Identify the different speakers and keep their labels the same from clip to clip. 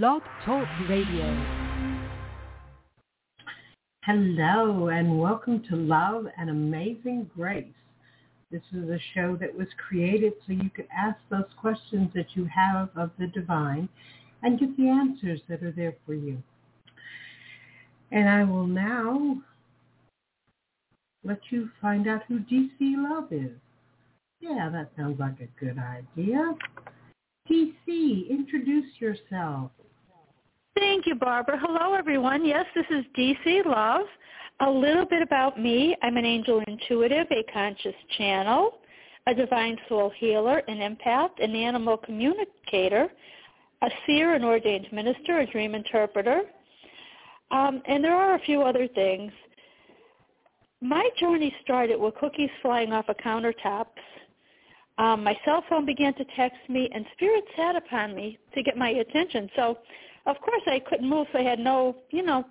Speaker 1: Blog Talk Radio.
Speaker 2: Hello, and welcome to Love and Amazing Grace. This is a show that was created so you could ask those questions that you have of the divine and get the answers that are there for you. And I will now let you find out who DC Love is. Yeah, that sounds like a good idea. DC, introduce yourself.
Speaker 3: Thank you, Barbara. Hello, everyone. Yes, this is DC Love. A little bit about me. I'm an angel intuitive, a conscious channel, a divine soul healer, an empath, an animal communicator, a seer, an ordained minister, a dream interpreter. Um, and there are a few other things. My journey started with cookies flying off of countertops. Um, my cell phone began to text me, and spirit sat upon me to get my attention. So, of course, I couldn't move. So I had no, you know,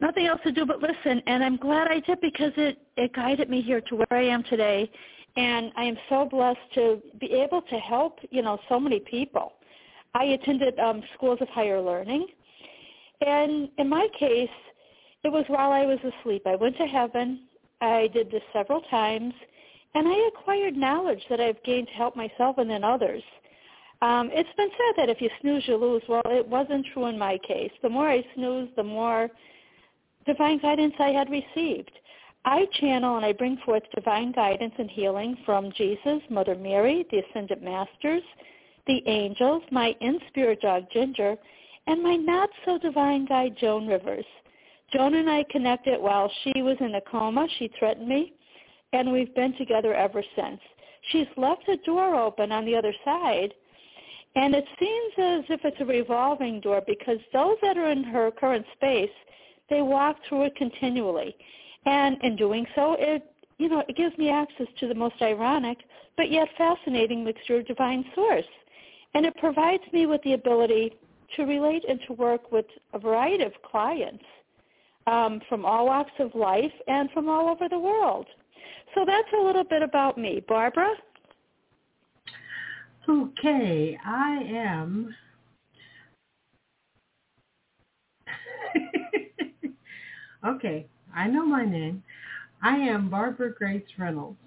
Speaker 3: nothing else to do but listen. And I'm glad I did because it it guided me here to where I am today. And I am so blessed to be able to help, you know, so many people. I attended um, schools of higher learning. And in my case, it was while I was asleep. I went to heaven. I did this several times. And I acquired knowledge that I've gained to help myself and then others. Um, it's been said that if you snooze, you lose. Well, it wasn't true in my case. The more I snoozed, the more divine guidance I had received. I channel and I bring forth divine guidance and healing from Jesus, Mother Mary, the Ascended Masters, the angels, my in-spirit dog Ginger, and my not-so-divine guide Joan Rivers. Joan and I connected while she was in a coma. She threatened me, and we've been together ever since. She's left a door open on the other side, and it seems as if it's a revolving door because those that are in her current space, they walk through it continually. And in doing so, it you know, it gives me access to the most ironic but yet fascinating mixture of divine source. And it provides me with the ability to relate and to work with a variety of clients um, from all walks of life and from all over the world. So that's a little bit about me. Barbara?
Speaker 2: Okay, I am okay, I know my name. I am Barbara Grace Reynolds.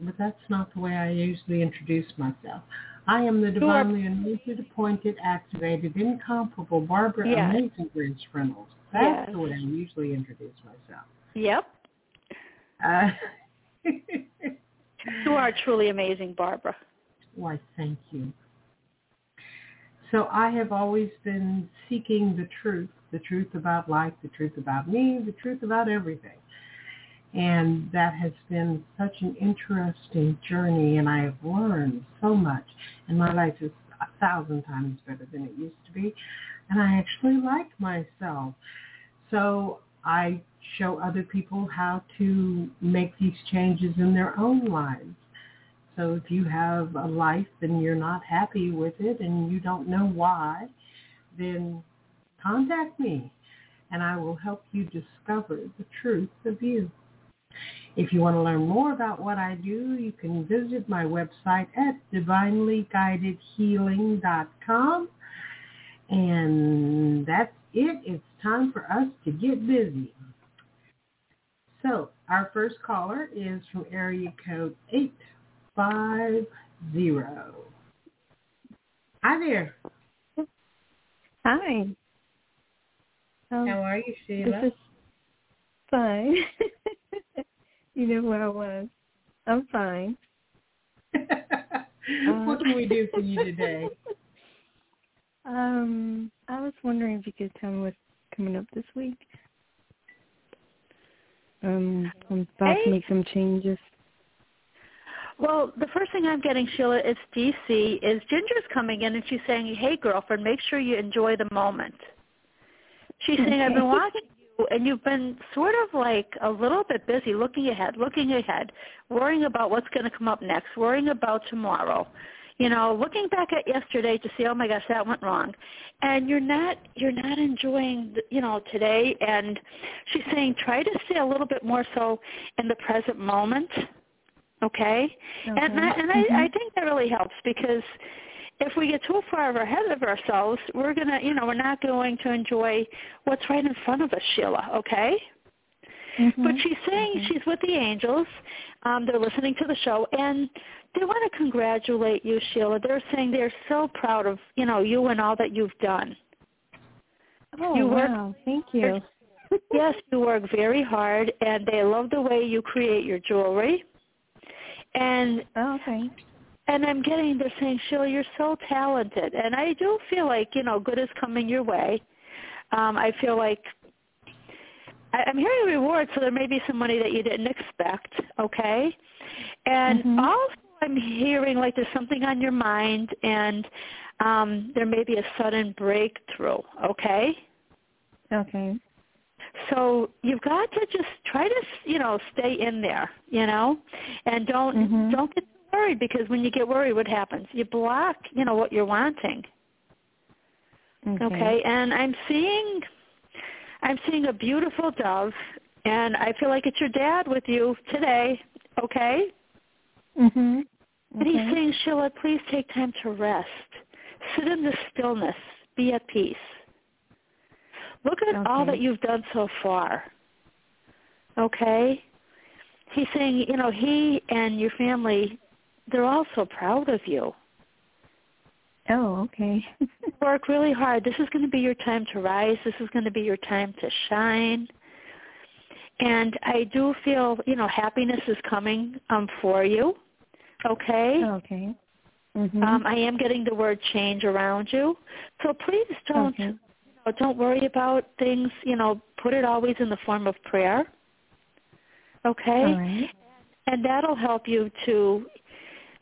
Speaker 2: But that's not the way I usually introduce myself. I am the divinely anointed, appointed, activated, incomparable Barbara
Speaker 3: Yes.
Speaker 2: Amazing Grace Reynolds. That's
Speaker 3: Yes.
Speaker 2: the way I usually introduce myself.
Speaker 3: Yep.
Speaker 2: Uh,
Speaker 3: You are truly amazing, Barbara.
Speaker 2: Why, thank you. So I have always been seeking the truth, the truth about life, the truth about me, the truth about everything. And that has been such an interesting journey and I have learned so much. And my life is a thousand times better than it used to be. And I actually like myself. So I show other people how to make these changes in their own lives. So if you have a life and you're not happy with it and you don't know why, then contact me and I will help you discover the truth of you. If you want to learn more about what I do, you can visit my website at divinelyguidedhealing.com. And that's it. It's time for us to get busy. So our first caller is from area code 850. Hi there.
Speaker 4: Hi. Um,
Speaker 2: How are you, Sheila?
Speaker 4: This is fine. you know where I was. I'm fine.
Speaker 2: what can we do for you today?
Speaker 4: um, I was wondering if you could tell me what's coming up this week. Um, I'm about
Speaker 3: Hey.
Speaker 4: to make some changes.
Speaker 3: Well, the first thing I'm getting, Sheila, is DC, is Ginger's coming in and she's saying, hey, girlfriend, make sure you enjoy the moment. She's saying, I've been watching you, and you've been sort of like a little bit busy looking ahead, looking ahead, worrying about what's going to come up next, worrying about tomorrow. You know, looking back at yesterday to see, oh my gosh, that went wrong, and you're not you're not enjoying, the, you know, today. And she's saying, try to stay a little bit more so in the present moment. Okay, and I, and I, mm-hmm. I think that really helps because if we get too far ahead of ourselves, we're gonna, you know, we're not going to enjoy what's right in front of us, Sheila. Okay.
Speaker 4: Mm-hmm.
Speaker 3: But she's saying
Speaker 4: mm-hmm.
Speaker 3: she's with the angels. Um, they're listening to the show, and they want to congratulate you, Sheila. They're saying they're so proud of you know you and all that you've done.
Speaker 4: Oh
Speaker 3: you work,
Speaker 4: wow! Thank you.
Speaker 3: yes, you work very hard, and they love the way you create your jewelry. And
Speaker 4: oh, okay.
Speaker 3: And I'm getting they're saying, Sheila, you're so talented, and I do feel like you know good is coming your way. Um, I feel like I'm hearing rewards, so there may be some money that you didn't expect. Okay, and
Speaker 4: mm-hmm.
Speaker 3: also I'm hearing like there's something on your mind, and um, there may be a sudden breakthrough. Okay.
Speaker 4: Okay.
Speaker 3: So you've got to just try to, you know, stay in there, you know, and don't
Speaker 4: mm-hmm.
Speaker 3: don't get worried because when you get worried, what happens? You block, you know, what you're wanting.
Speaker 4: Okay.
Speaker 3: okay. And I'm seeing, I'm seeing a beautiful dove, and I feel like it's your dad with you today. Okay.
Speaker 4: Mhm. Okay.
Speaker 3: And he's saying, Sheila, please take time to rest. Sit in the stillness. Be at peace. Look at
Speaker 4: okay.
Speaker 3: all that you've done so far. Okay? He's saying, you know, he and your family, they're all so proud of you.
Speaker 4: Oh, okay.
Speaker 3: Work really hard. This is going to be your time to rise. This is going to be your time to shine. And I do feel, you know, happiness is coming um, for you. Okay?
Speaker 4: Okay. Mm-hmm.
Speaker 3: Um, I am getting the word change around you. So please don't
Speaker 4: okay.
Speaker 3: you know, don't worry about things, you know, put it always in the form of prayer. Okay?
Speaker 4: Right.
Speaker 3: And that'll help you to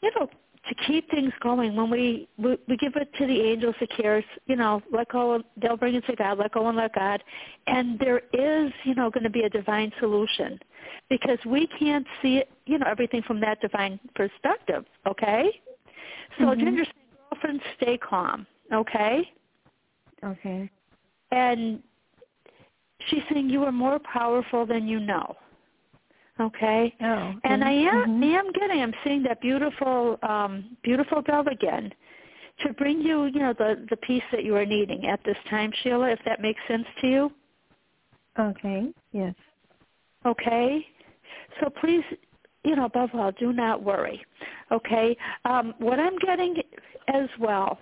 Speaker 3: you know, to keep things going. When we, we we give it to the angels the cares you know let go they'll bring it to god let go and let god. And there is you know going to be a divine solution because we can't see it you know everything from that divine perspective okay? So
Speaker 4: mm-hmm.
Speaker 3: ginger girlfriend stay calm okay?
Speaker 4: Okay.
Speaker 3: And she's saying you are more powerful than you know Okay.
Speaker 4: Oh. Okay.
Speaker 3: And I am
Speaker 4: mm-hmm.
Speaker 3: I am getting I'm seeing that beautiful um beautiful dove again to bring you, you know, the the peace that you are needing at this time, Sheila, if that makes sense to you.
Speaker 4: Okay. Yes.
Speaker 3: Okay. So please, you know, above all, do not worry. Okay. Um, what I'm getting as well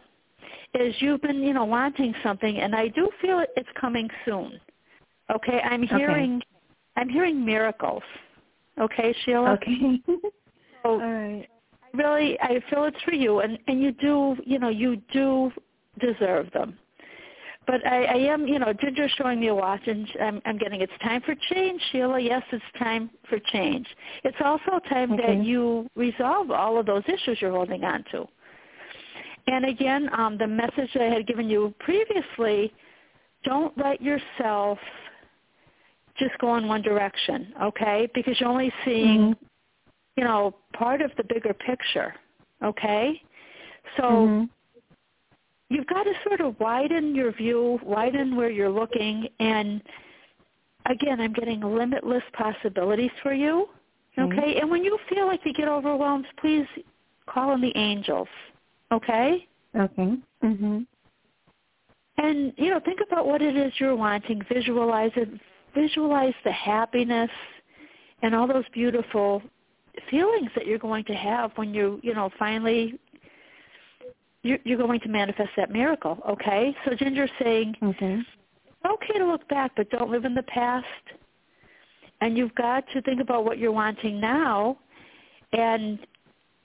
Speaker 3: is you've been, you know, wanting something, and I do feel it's coming soon. Okay. I'm hearing,
Speaker 4: okay.
Speaker 3: I'm hearing miracles. Okay, Sheila.
Speaker 4: Okay.
Speaker 3: so
Speaker 4: All right.
Speaker 3: I really, I feel it's for you, and and you do, you know, you do deserve them. But I, I am, you know, Ginger's showing me a watch, and I'm, I'm getting it's time for change, Sheila. Yes, it's time for change. It's also time
Speaker 4: okay.
Speaker 3: that you resolve all of those issues you're holding on to. And again, um, the message I had given you previously, don't let yourself just go in one direction, okay? Because you're only seeing,
Speaker 4: mm-hmm.
Speaker 3: you know, part of the bigger picture, okay? So
Speaker 4: mm-hmm.
Speaker 3: you've got to sort of widen your view, widen where you're looking, and again, I'm getting limitless possibilities for you, okay?
Speaker 4: okay?
Speaker 3: And when you feel like you get overwhelmed, please call on the angels, okay?
Speaker 4: Okay. Mhm.
Speaker 3: And you know, think about what it is you're wanting. Visualize it visualize the happiness and all those beautiful feelings that you're going to have when you you know finally you're, you're going to manifest that miracle okay? So ginger's saying
Speaker 4: okay
Speaker 3: it's okay to look back but don't live in the past. And you've got to think about what you're wanting now. And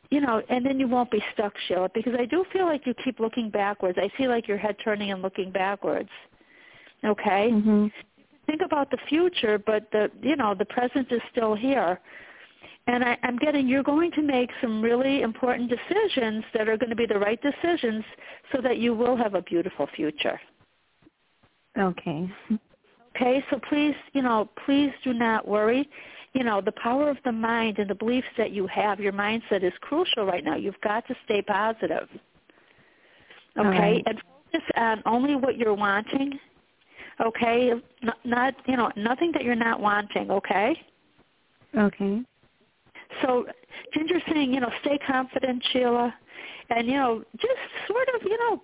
Speaker 3: you know and then you won't be stuck sheila because i do feel like you keep looking backwards. I see like your head turning and looking backwards okay?
Speaker 4: Mhm
Speaker 3: think about the future, but the you know the present is still here. And I, I'm getting you're going to make some really important decisions that are going to be the right decisions, so that you will have a beautiful future.
Speaker 4: Okay.
Speaker 3: Okay, so please, you know, please do not worry. You know, the power of the mind and the beliefs that you have, your mindset is crucial right now. You've got to stay positive. Okay,
Speaker 4: right.
Speaker 3: and focus on only what you're wanting okay? Not, not you know nothing that you're not wanting, okay?
Speaker 4: Okay.
Speaker 3: So Ginger's saying, you know, stay confident, Sheila, and you know, just sort of, you know,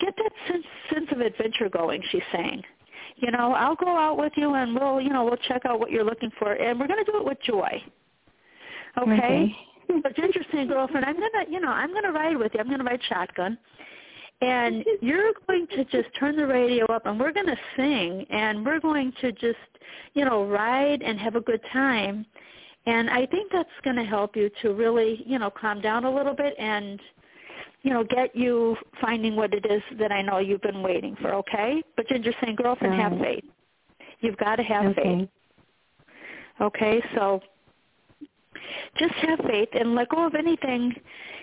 Speaker 3: get that sense sense of adventure going. She's saying, you know, I'll go out with you, and we'll, you know, we'll check out what you're looking for, and we're going to do it with joy. Okay.
Speaker 4: Okay.
Speaker 3: but Ginger saying, girlfriend, I'm gonna, you know, I'm gonna ride with you. I'm gonna ride shotgun, and you're going to just turn the radio up, and we're gonna sing, and we're going to just, you know, ride and have a good time. And I think that's going to help you to really, you know, calm down a little bit and, you know, get you finding what it is that I know you've been waiting for. Okay? But Ginger's saying, girlfriend, have faith. You've got to have faith.
Speaker 4: Okay.
Speaker 3: Okay, so just have faith and let go of anything,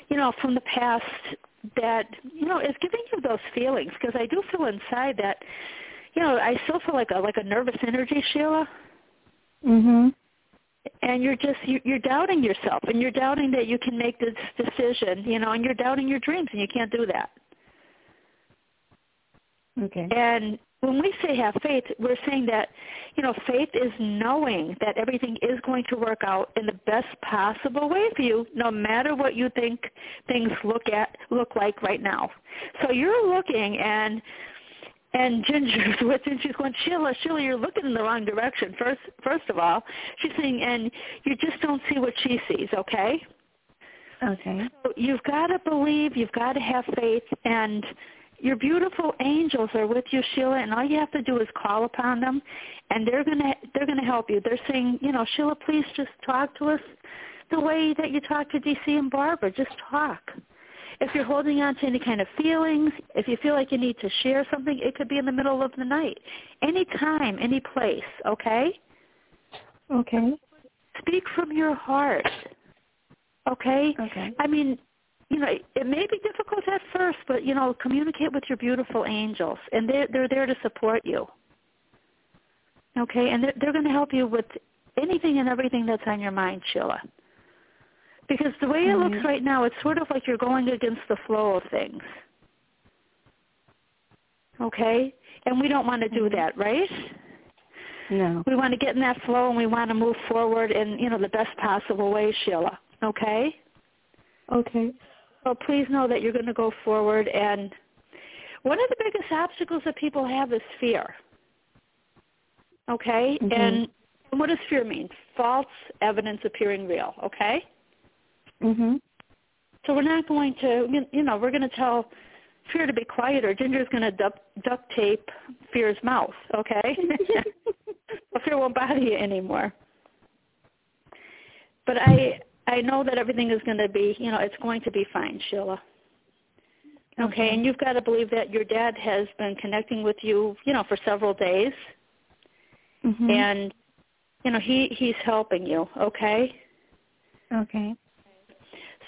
Speaker 3: you know, from the past that, you know, is giving you those feelings. Because I do feel inside that, you know, I still feel like a like a nervous energy, Sheila.
Speaker 4: Mhm.
Speaker 3: And you're just you- you're doubting yourself, and you're doubting that you can make this decision, you know, and you're doubting your dreams, and you can't do that.
Speaker 4: Okay.
Speaker 3: And when we say have faith, we're saying that, you know, faith is knowing that everything is going to work out in the best possible way for you, no matter what you think things look at look like right now. So you're looking and and Ginger's with and she's going, Sheila, Sheila, you're looking in the wrong direction. First first of all, she's saying and you just don't see what she sees, okay?
Speaker 4: Okay.
Speaker 3: So you've got to believe, you've got to have faith, and your beautiful angels are with you, Sheila, and all you have to do is call upon them, and they're gonna they're gonna help you. They're saying, you know, Sheila, please just talk to us the way that you talk to DC and Barbara. Just talk. If you're holding on to any kind of feelings, if you feel like you need to share something, it could be in the middle of the night, any time, any place. Okay.
Speaker 4: Okay.
Speaker 3: Speak from your heart. Okay?
Speaker 4: Okay.
Speaker 3: I mean, you know, it may be difficult at first, but you know, communicate with your beautiful angels, and they're they're there to support you. Okay, and they're they're going to help you with anything and everything that's on your mind, Sheila. Because the way it looks
Speaker 4: Mhm.
Speaker 3: right now, it's sort of like you're going against the flow of things. Okay, and we don't want to do
Speaker 4: Mhm.
Speaker 3: that, right?
Speaker 4: No.
Speaker 3: We want to get in that flow, and we want to move forward in you know the best possible way, Sheila. Okay.
Speaker 4: Okay.
Speaker 3: So please know that you're going to go forward. And one of the biggest obstacles that people have is fear. Okay?
Speaker 4: Mhm.
Speaker 3: And, and what does fear mean? False evidence appearing real. Okay?
Speaker 4: Mhm.
Speaker 3: So we're not going to, you- know, we're going to tell fear to be quiet or Ginger's going to duct, duct tape fear's mouth. Okay? well, fear won't bother you anymore. But I I know that everything is going to be, you know, it's going to be fine, Sheila. Okay,
Speaker 4: Okay.
Speaker 3: and you've got to believe that your dad has been connecting with you, you know, for several days,
Speaker 4: Mhm.
Speaker 3: and you know he he's helping you. Okay,
Speaker 4: Okay.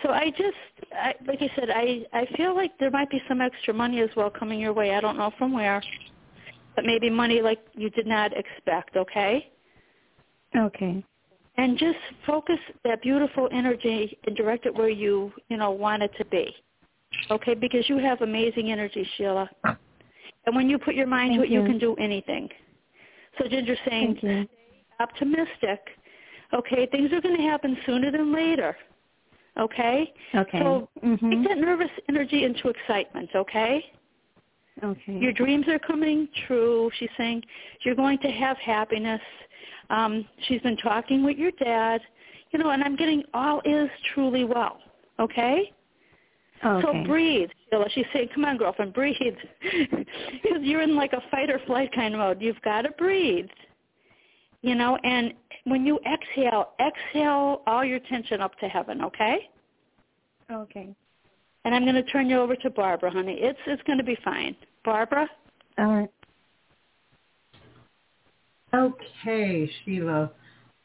Speaker 3: so I just, I, like I said, I I feel like there might be some extra money as well coming your way. I don't know from where, but maybe money like you did not expect. Okay.
Speaker 4: Okay.
Speaker 3: And just focus that beautiful energy and direct it where you you know want it to be okay because you have amazing energy sheila and when you put your mind to it you.
Speaker 4: you.
Speaker 3: can do anything so ginger's saying
Speaker 4: Thank
Speaker 3: optimistic okay things are going to happen sooner than later okay
Speaker 4: Okay.
Speaker 3: so
Speaker 4: mhm.
Speaker 3: take that nervous energy into excitement okay
Speaker 4: Okay.
Speaker 3: your dreams are coming true. She's saying you're going to have happiness. Um, she's been talking with your dad, you know, and I'm getting all is truly well. Okay?
Speaker 4: okay.
Speaker 3: So breathe, Sheila. She's saying, come on, girlfriend, breathe. Because you're in like a fight or flight kind of mode. You've got to breathe. You know, and when you exhale, exhale all your tension up to heaven, okay?
Speaker 4: Okay.
Speaker 3: And I'm going to turn you over to Barbara, honey. It's it's going to be fine. Barbara?
Speaker 4: All right.
Speaker 2: Okay, Sheila.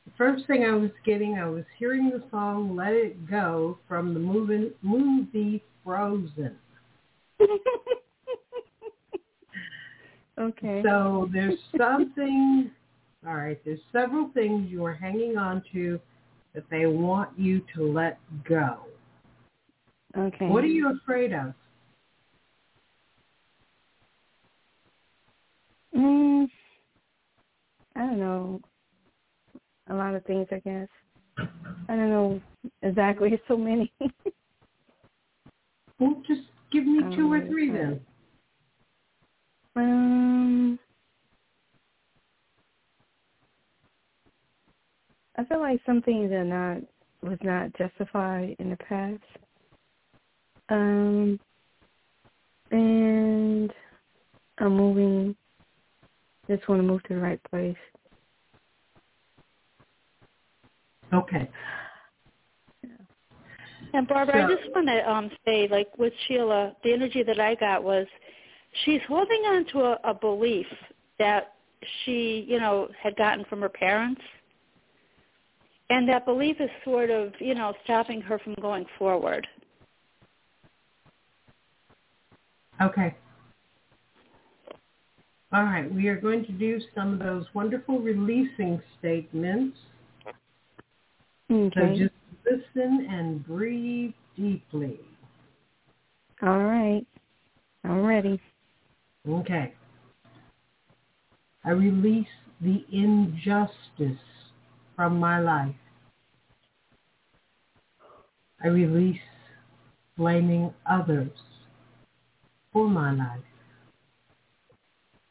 Speaker 2: The first thing I was getting, I was hearing the song "Let It Go" from the movie, movie Frozen.
Speaker 4: okay.
Speaker 2: So there's something. All right, there's several things you are hanging on to that they want you to let go.
Speaker 4: okay.
Speaker 2: What are you afraid of?
Speaker 4: Mm, I don't know. A lot of things, I guess. I don't know exactly. It's so many.
Speaker 2: Well, just give me two or
Speaker 4: Um,
Speaker 2: three then.
Speaker 4: Um, I feel like some things are not was not justified in the past. Um, and I'm moving. Just want to move to the right place.
Speaker 2: Okay.
Speaker 3: And Barbara, I just want to um, say, like with Sheila, the energy that I got was she's holding on to a, a belief that she, you know, had gotten from her parents, and that belief is sort of, you know, stopping her from going forward.
Speaker 2: Okay. All right. We are going to do some of those wonderful releasing statements.
Speaker 4: Okay.
Speaker 2: So just listen and breathe deeply.
Speaker 4: All right. I'm ready.
Speaker 2: Okay. I release the injustice from my life. I release blaming others for my life.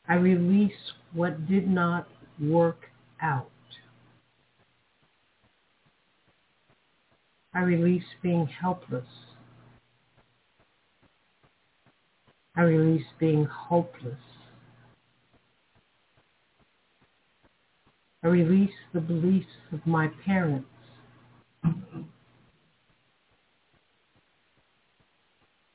Speaker 2: I release what did not work out. I release being helpless. I release being hopeless. I release the beliefs of my parents.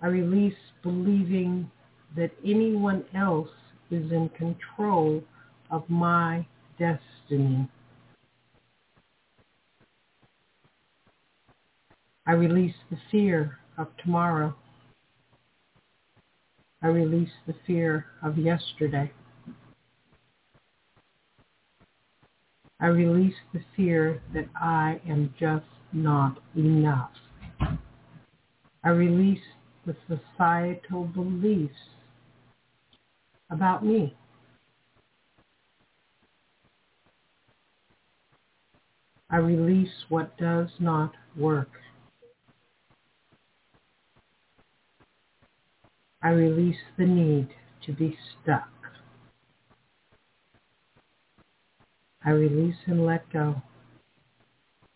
Speaker 2: I release believing that anyone else is in control of my destiny. I release the fear of tomorrow. I release the fear of yesterday. I release the fear that I am just not enough. I release the societal beliefs about me. I release what does not work. I release the need to be stuck. I release and let go.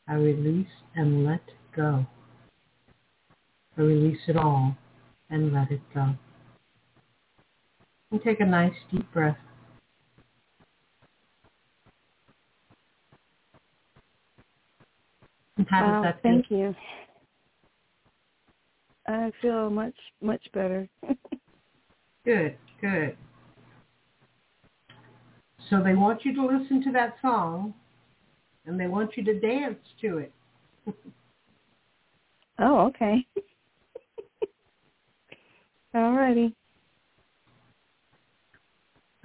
Speaker 2: I release and let go. I release it all and let it go. And take a nice deep breath. And how
Speaker 4: wow.
Speaker 2: does that feel?
Speaker 4: Thank you. I feel much much better.
Speaker 2: Good, good. So they want you to listen to that song and they want you to dance to it.
Speaker 4: oh, okay. All righty.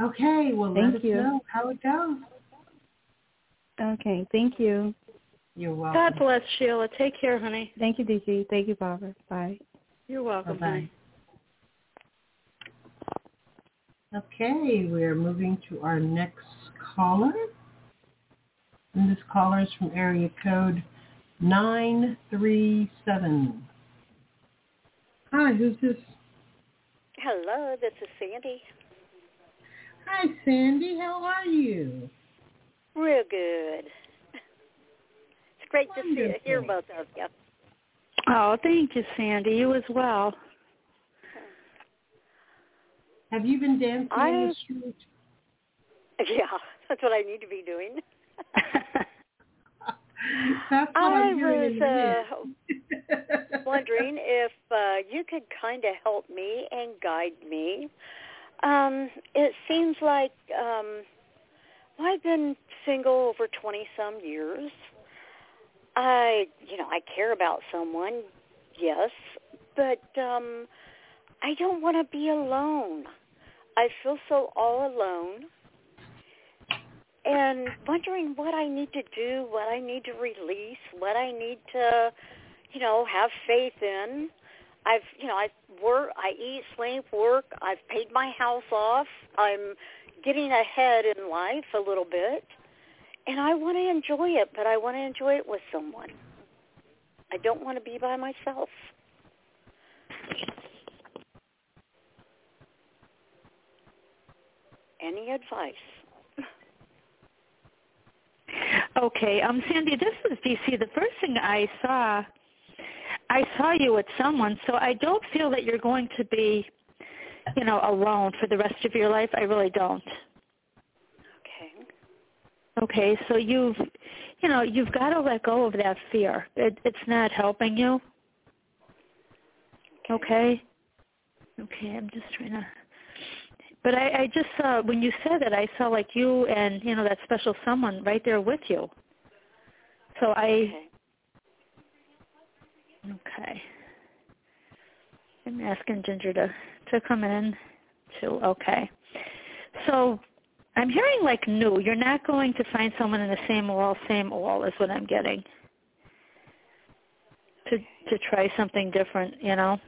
Speaker 2: Okay, well
Speaker 4: Thank
Speaker 2: let us
Speaker 4: you.
Speaker 2: know how it goes.
Speaker 4: Okay. Thank you.
Speaker 2: You're welcome.
Speaker 3: God bless Sheila. Take care, honey.
Speaker 4: Thank you, DC. Thank you, Barbara. Bye.
Speaker 3: You're welcome,
Speaker 2: Bye-bye. Okay, we're moving to our next caller. And this caller is from area code 937. Hi, who's this?
Speaker 5: Hello, this is Sandy.
Speaker 2: Hi, Sandy. How are you?
Speaker 5: Real good. It's great to see
Speaker 2: Wonderful.
Speaker 5: hear both of you.
Speaker 3: Oh, thank you, Sandy. You as well.
Speaker 2: Have you been dancing in the
Speaker 5: I-
Speaker 2: street?
Speaker 5: Yeah, that's what I need to be doing.
Speaker 2: That's what
Speaker 5: I
Speaker 2: I'm
Speaker 5: was uh, wondering if uh, you could kind of help me and guide me. Um, it seems like um, I've been single over 20 some years. I, you know, I care about someone, yes, but um, I don't want to be alone. I feel so all alone and wondering what I need to do, what I need to release, what I need to, you know, have faith in. I've you know I work, I eat, sleep, work. I've paid my house off. I'm getting ahead in life a little bit, and I want to enjoy it, but I want to enjoy it with someone. I don't want to be by myself. Any advice?
Speaker 3: Okay, um, Sandy, this is DC. The first thing I saw I saw you with someone, so I don't feel that you're going to be, you know, alone for the rest of your life. I really don't.
Speaker 5: Okay.
Speaker 3: Okay, so you've, you know, you've got to let go of that fear. It, it's not helping you. Okay. Okay, I'm just trying to. But I, I just saw when you said that, I saw like you and you know that special someone right there with you. So I.
Speaker 5: Okay.
Speaker 3: Okay. I'm asking Ginger to to come in too. Okay. So I'm hearing like new. You're not going to find someone in the same wall, same wall is what I'm getting. To to try something different, you know.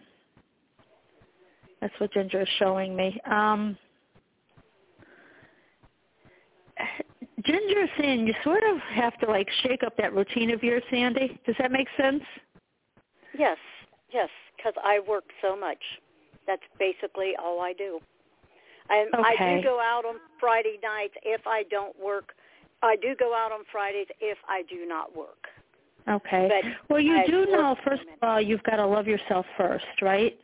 Speaker 3: That's what Ginger is showing me. Um, Ginger is saying you sort of have to like shake up that routine of yours, Sandy. Does that make sense?
Speaker 5: Yes, yes, because I work so much. That's basically all I do. And I do go out on Friday nights if I don't work. I do go out on Fridays if I do not work.
Speaker 3: Okay.
Speaker 5: But
Speaker 3: well, you
Speaker 5: I
Speaker 3: do know, first of all, you've got to love yourself first, right?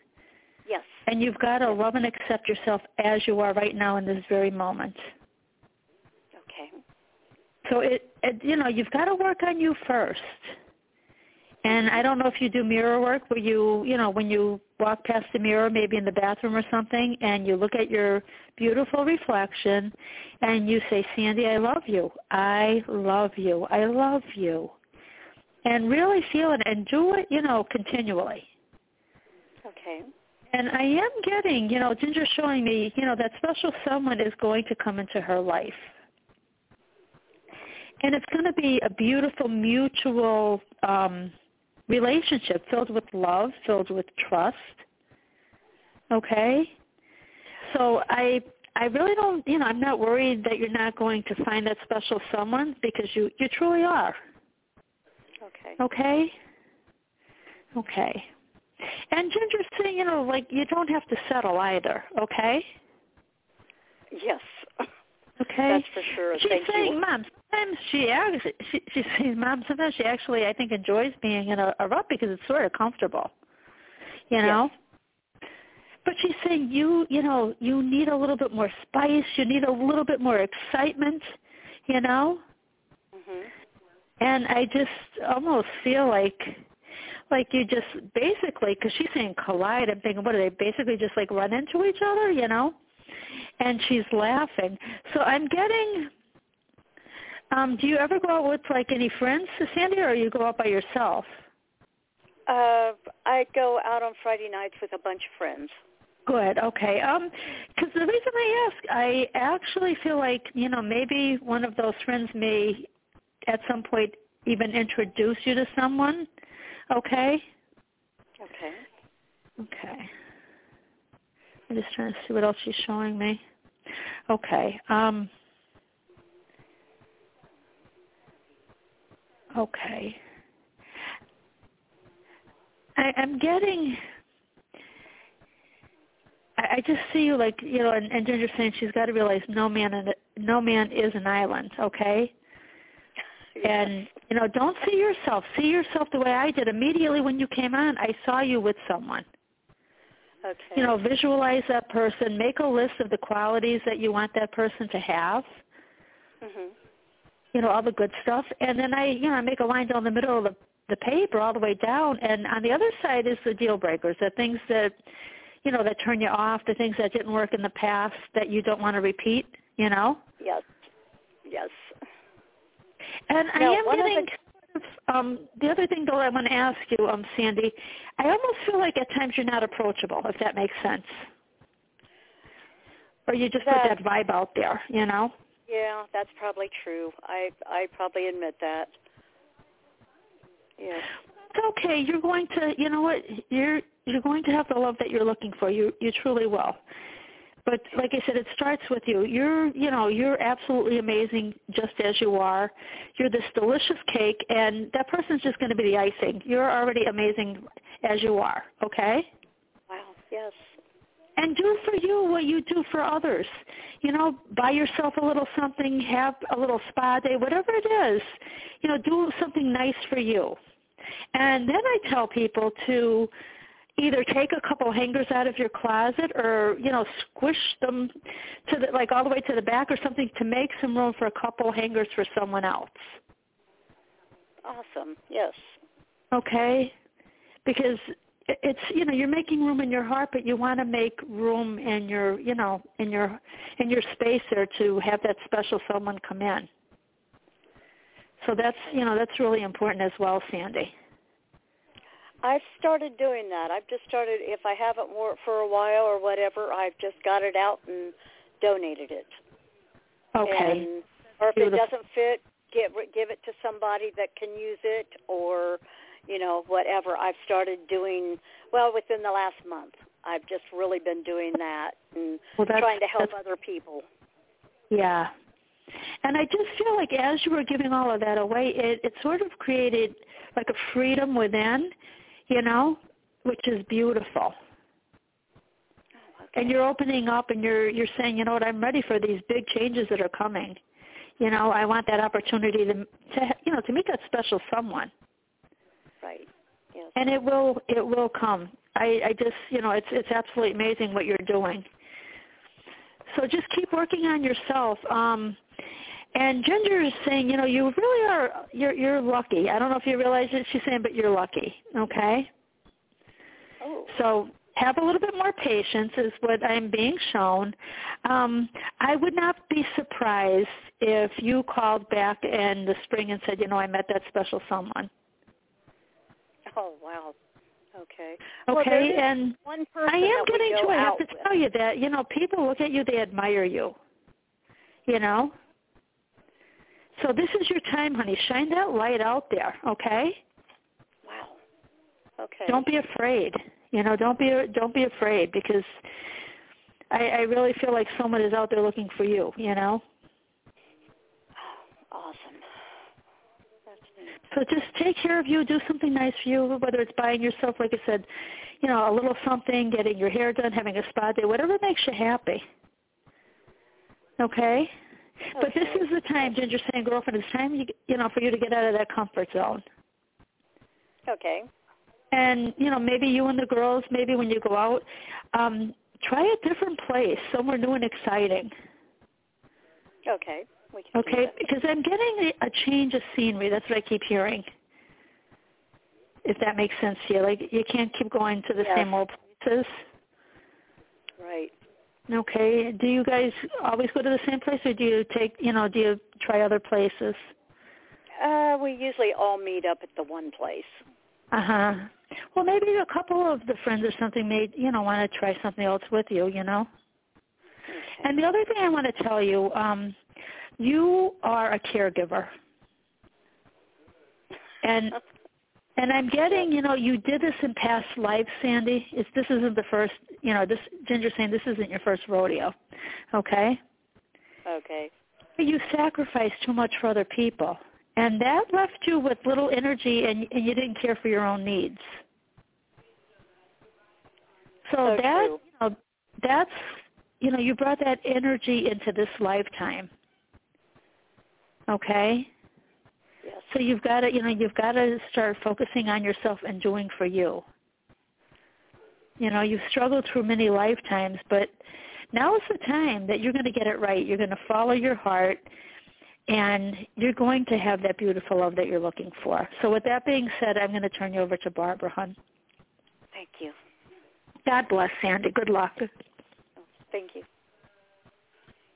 Speaker 5: Yes.
Speaker 3: And you've got to love and accept yourself as you are right now in this very moment.
Speaker 5: Okay.
Speaker 3: So it, it you know, you've got to work on you first. And I don't know if you do mirror work where you, you know, when you walk past the mirror, maybe in the bathroom or something, and you look at your beautiful reflection and you say, Sandy, I love you. I love you. I love you. And really feel it and do it, you know, continually.
Speaker 5: Okay.
Speaker 3: And I am getting, you know, Ginger showing me, you know, that special someone is going to come into her life. And it's going to be a beautiful mutual um, relationship filled with love, filled with trust. Okay? So I I really don't, you know, I'm not worried that you're not going to find that special someone because you you truly are.
Speaker 5: Okay.
Speaker 3: Okay? Okay. And Ginger's saying, you know, like you don't have to settle either, okay?
Speaker 5: Yes.
Speaker 3: Okay.
Speaker 5: That's for sure.
Speaker 3: She's
Speaker 5: Thank
Speaker 3: saying,
Speaker 5: you.
Speaker 3: Mom, sometimes she actually, she, she's Mom, sometimes she actually, I think, enjoys being in a, a rut because it's sort of comfortable, you know? But she's saying you, you know, you need a little bit more spice. You need a little bit more excitement, you know?
Speaker 5: Mhm.
Speaker 3: And I just almost feel like, like you just basically, because she's saying collide. I'm thinking, what do they basically just like run into each other, you know? And she's laughing. So I'm getting. Um, do you ever go out with like any friends, Sandy, or do you go out by yourself?
Speaker 5: Uh, I go out on Friday nights with a bunch of friends.
Speaker 3: Good. Okay. Um, because the reason I ask, I actually feel like you know maybe one of those friends may, at some point, even introduce you to someone. Okay.
Speaker 5: Okay.
Speaker 3: Okay. I'm just trying to see what else she's showing me. Okay. Um, okay. I, I'm getting. I, I just see you like you know, and, and Ginger's saying she's got to realize no man and no man is an island. Okay. And you know, don't see yourself. See yourself the way I did immediately when you came on. I saw you with someone
Speaker 5: Okay.
Speaker 3: you know, visualize that person, make a list of the qualities that you want that person to have,
Speaker 5: Mhm.
Speaker 3: you know, all the good stuff. And then I, you know, I make a line down the middle of the, the paper all the way down. And on the other side is the deal breakers, the things that, you know, that turn you off, the things that didn't work in the past that you don't want to repeat, you know.
Speaker 5: Yes. Yes.
Speaker 3: And I am getting um, the other thing, though, I want to ask you, um, Sandy, I almost feel like at times you're not approachable, if that makes sense. Or you just
Speaker 5: That-
Speaker 3: put that vibe out there, you know?
Speaker 5: Yeah, that's probably true. I I probably admit that. Yes.
Speaker 3: It's okay. You're going to, you know what? You're you're going to have the love that you're looking for. You you truly will. But like I said, it starts with you. You're, you know, you're absolutely amazing just as you are. You're this delicious cake, and that person's just going to be the icing. You're already amazing as you are. Okay.
Speaker 5: Wow. Yes.
Speaker 3: And do for you what you do for others. you know, buy yourself a little something, have a little spa day, whatever it is. You know, do something nice for you. And then I tell people to either take a couple hangers out of your closet or you know squish them to the like all the way to the back or something to make some room for a couple hangers for someone else.
Speaker 5: Awesome. Yes.
Speaker 3: Okay? Because it's you know you're making room in your heart but you want to make room in your you know in your in your space there to have that special someone come in. So that's you know that's really important as well sandy
Speaker 5: I've started doing that. I've just started. If I haven't worn it for a while or whatever, I've just got it out and donated it.
Speaker 3: Okay.
Speaker 5: And, or if it doesn't fit, give give it to somebody that can use it, or you know whatever. I've started doing well within the last month. I've just really been doing that and
Speaker 3: well,
Speaker 5: trying to help other people.
Speaker 3: Yeah. And I just feel like as you were giving all of that away, it, it sort of created like a freedom within you know, which is beautiful. And you're opening up and you're you're saying, you know what, I'm ready for these big changes that are coming. You know, I want that opportunity to to you know, to meet that special someone.
Speaker 5: Right. Yes.
Speaker 3: And it will it will come. I I just, you know, it's it's absolutely amazing what you're doing. So just keep working on yourself. Um and Ginger is saying, you know, you really are you're you're lucky. I don't know if you realize it. She's saying, but you're lucky. Okay.
Speaker 5: Oh.
Speaker 3: So have a little bit more patience is what I'm being shown. Um, I would not be surprised if you called back in the spring and said, you know, I met that special someone.
Speaker 5: Oh wow. Okay.
Speaker 3: Okay,
Speaker 5: well,
Speaker 3: and
Speaker 5: one person
Speaker 3: I am getting
Speaker 5: to.
Speaker 3: I have to
Speaker 5: with.
Speaker 3: tell you that you know people look at you, they admire you. You know, so this is your time, honey. Shine that light out there, okay?
Speaker 5: Wow. Okay.
Speaker 3: Don't be afraid. You know, don't be don't be afraid because I, I really feel like someone is out there looking for you. You know.
Speaker 5: Oh, awesome.
Speaker 3: So just take care of you. Do something nice for you, whether it's buying yourself, like I said, you know, a little something, getting your hair done, having a spa day, whatever makes you happy. Okay. But this is the time, Ginger saying, girlfriend, it's time you you know for you to get out of that comfort zone.
Speaker 5: Okay.
Speaker 3: And you know, maybe you and the girls, maybe when you go out, um, try a different place, somewhere new and exciting.
Speaker 5: Okay.
Speaker 3: okay, because I'm getting a, a change of scenery. That's what I keep hearing. If that makes sense to you, like you can't keep going to the
Speaker 5: yes.
Speaker 3: same old places.
Speaker 5: Right.
Speaker 3: Okay. Do you guys always go to the same place, or do you take, you know, do you try other places?
Speaker 5: Uh, we usually all meet up at the one place.
Speaker 3: Uh huh. Well, maybe a couple of the friends or something may, you know, want to try something else with you, you know.
Speaker 5: Okay.
Speaker 3: And the other thing I want to tell you, um, you are a caregiver, and and I'm getting, you know, you did this in past lives, Sandy. It's, this isn't the first, you know, this Ginger saying this isn't your first rodeo, okay?
Speaker 5: Okay.
Speaker 3: You sacrificed too much for other people, and that left you with little energy, and, and you didn't care for your own needs. So,
Speaker 5: so
Speaker 3: that,
Speaker 5: true.
Speaker 3: you know, that's, you know, you brought that energy into this lifetime. Okay?
Speaker 5: Yes.
Speaker 3: So you've got to, you know, you've got to start focusing on yourself and doing for you. You know, you've struggled through many lifetimes, but now is the time that you're going to get it right. You're going to follow your heart, and you're going to have that beautiful love that you're looking for. So with that being said, I'm going to turn you over to Barbara Hun.
Speaker 5: Thank you.
Speaker 3: God bless, Sandy. Good luck.
Speaker 5: Thank you.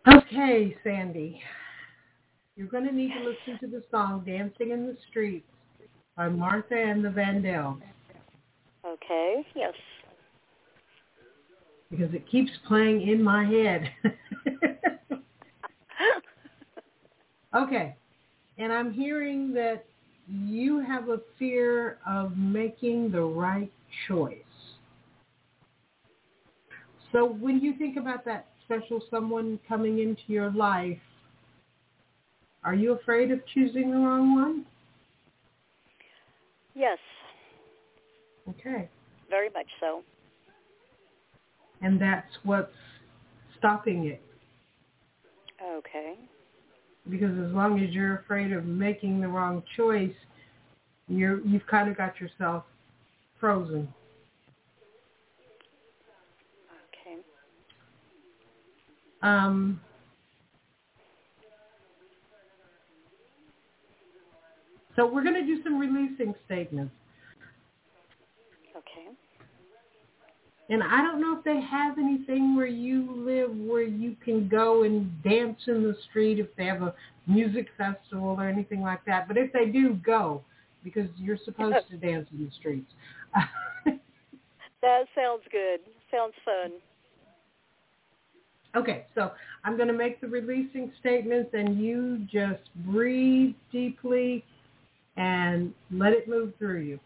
Speaker 2: Okay, Sandy. You're going to need to listen to the song Dancing in the Streets by Martha and the Vandellas.
Speaker 5: Okay, yes.
Speaker 2: Because it keeps playing in my head. okay. And I'm hearing that you have a fear of making the right choice. So when you think about that special someone coming into your life, are you afraid of choosing the wrong one?
Speaker 5: Yes.
Speaker 2: Okay.
Speaker 5: Very much so.
Speaker 2: And that's what's stopping it.
Speaker 5: Okay.
Speaker 2: Because as long as you're afraid of making the wrong choice, you're you've kind of got yourself frozen.
Speaker 5: Okay.
Speaker 2: Um, so we're going to do some releasing statements.
Speaker 5: Okay.
Speaker 2: And I don't know if they have anything where you live where you can go and dance in the street if they have a music festival or anything like that. But if they do, go because you're supposed to dance in the streets.
Speaker 5: That sounds good. Sounds fun.
Speaker 2: okay, so I'm going to make the releasing statements and you just breathe deeply and let it move through you.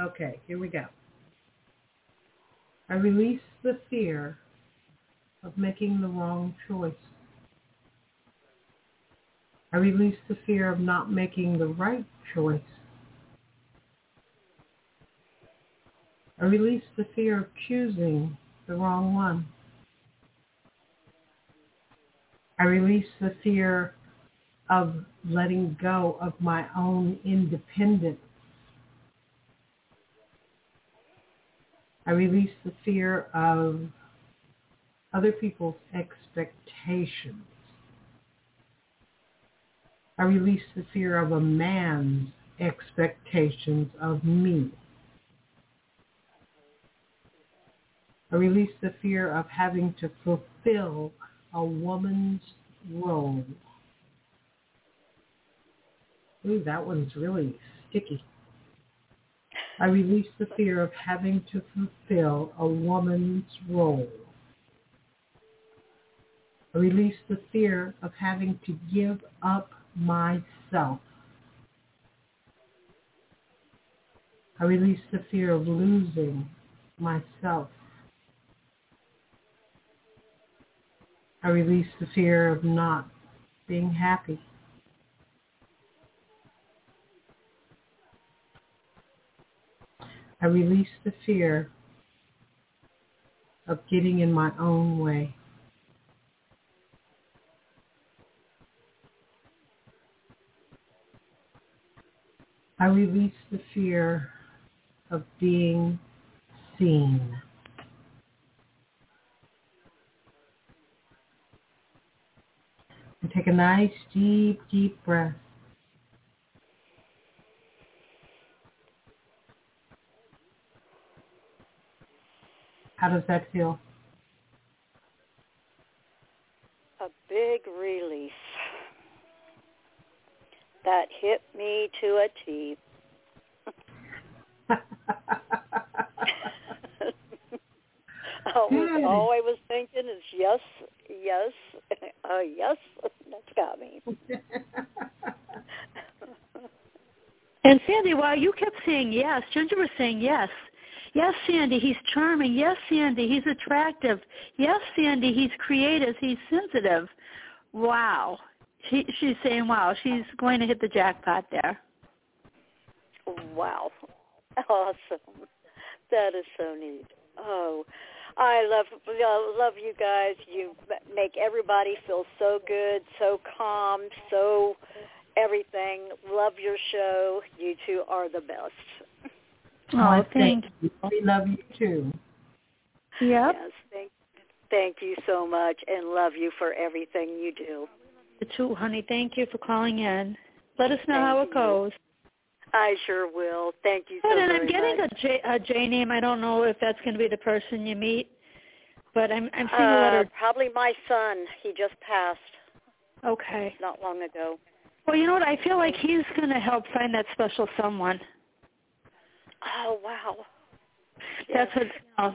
Speaker 5: Okay.
Speaker 2: Okay, here we go. I release the fear of making the wrong choice. I release the fear of not making the right choice. I release the fear of choosing the wrong one. I release the fear of letting go of my own independence. I release the fear of other people's expectations. I release the fear of a man's expectations of me. I release the fear of having to fulfill a woman's role. Ooh, that one's really sticky. I release the fear of having to fulfill a woman's role. I release the fear of having to give up myself. I release the fear of losing myself. I release the fear of not being happy. I release the fear of getting in my own way. I release the fear of being seen. And take a nice deep, deep breath. How does that feel?
Speaker 5: A big release. That hit me to a T. all,
Speaker 2: Good.
Speaker 5: all I was thinking is yes, yes, uh, yes. That's got me.
Speaker 3: And Sandy, while you kept saying yes, Ginger was saying yes. Yes, Sandy, he's charming. Yes, Sandy, he's attractive. Yes, Sandy, he's creative. He's sensitive. Wow. She, she's saying wow. She's going to hit the jackpot there.
Speaker 5: Wow. Awesome. That is so neat. Oh, I love uh, love you guys. You make everybody feel so good, so calm, so everything. Love your show. You two are the best.
Speaker 3: Oh, thank
Speaker 2: you. We love you too.
Speaker 3: Yep.
Speaker 5: Yes, thank thank you so much, and love you for everything you do.
Speaker 3: The two, honey. Thank you for calling in. Let us know
Speaker 5: Thank
Speaker 3: how it
Speaker 5: you.
Speaker 3: goes.
Speaker 5: I sure will. Thank you so
Speaker 3: Good, and I'm getting
Speaker 5: much.
Speaker 3: a J, a J name. I don't know if that's going to be the person you meet, but I'm I'm seeing a
Speaker 5: Uh,
Speaker 3: letter.
Speaker 5: probably my son. He just passed
Speaker 3: Okay.
Speaker 5: not long ago.
Speaker 3: Well, you know what? I feel like he's going to help find that special someone.
Speaker 5: Oh wow.
Speaker 3: That's what. Uh,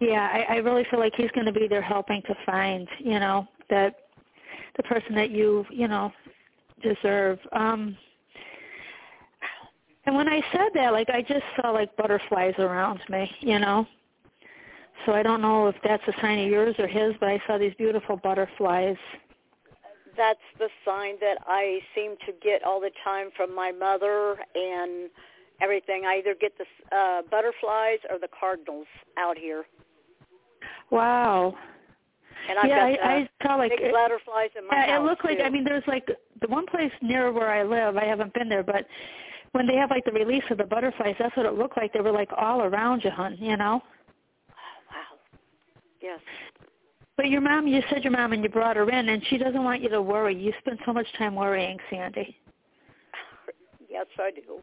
Speaker 3: yeah, I, I really feel like he's going to be there helping to find, you know, that the person that you, you know, deserve. Um And when I said that, like I just saw like butterflies around me, you know. So I don't know if that's a sign of yours or his, but I saw these beautiful butterflies.
Speaker 5: That's the sign that I seem to get all the time from my mother and everything. I either get the uh, butterflies or the cardinals out here.
Speaker 3: Wow.
Speaker 5: And I've
Speaker 3: yeah,
Speaker 5: got
Speaker 3: I,
Speaker 5: the
Speaker 3: I saw like
Speaker 5: big butterflies in my
Speaker 3: yeah,
Speaker 5: house
Speaker 3: it looked like
Speaker 5: too.
Speaker 3: I mean there's like the one place near where I live. I haven't been there, but when they have like the release of the butterflies, that's what it looked like. They were like all around you, hun. You know.
Speaker 5: Oh, wow. Yes.
Speaker 3: But your mom, you said your mom, and you brought her in, and she doesn't want you to worry. You spend so much time worrying, Sandy.
Speaker 5: Yes, I do.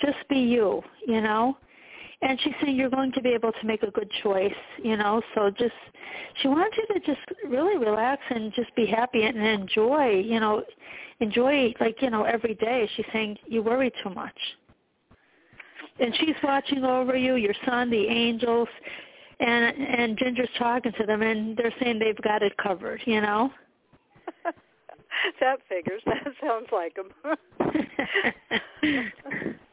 Speaker 3: Just be you, you know. And she's saying you're going to be able to make a good choice, you know. So just, she wants you to just really relax and just be happy and enjoy, you know, enjoy like you know every day. She's saying you worry too much. And she's watching over you, your son, the angels, and and Ginger's talking to them, and they're saying they've got it covered, you know.
Speaker 5: that figures. That sounds like them.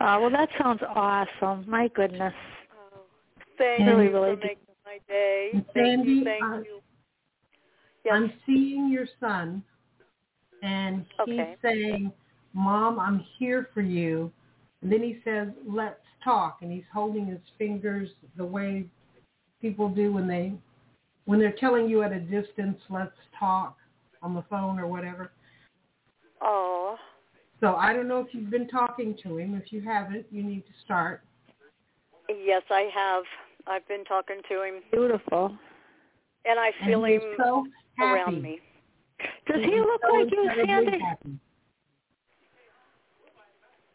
Speaker 3: uh, well, that sounds awesome. My goodness.
Speaker 5: oh, thank
Speaker 3: Really,
Speaker 5: you
Speaker 3: really
Speaker 5: for
Speaker 3: do.
Speaker 5: making my day. Thank
Speaker 2: Sandy,
Speaker 5: you. Thank
Speaker 2: uh,
Speaker 5: you. Yes.
Speaker 2: I'm seeing your son, and he's
Speaker 5: Okay.
Speaker 2: saying, "Mom, I'm here for you." And then he says, "Let's talk," and he's holding his fingers the way people do when they when they're telling you at a distance, "Let's talk" on the phone or whatever.
Speaker 5: Oh,
Speaker 2: So I don't know if you've been talking to him. If you haven't, you need to start.
Speaker 5: yes, I have. I've been talking to him,
Speaker 3: Beautiful.
Speaker 5: and I feel
Speaker 2: he's
Speaker 5: him
Speaker 2: so happy.
Speaker 5: around me.
Speaker 3: Does he
Speaker 2: He's
Speaker 3: look
Speaker 2: so
Speaker 3: like you,
Speaker 2: incredibly
Speaker 3: Sandy?
Speaker 2: happy.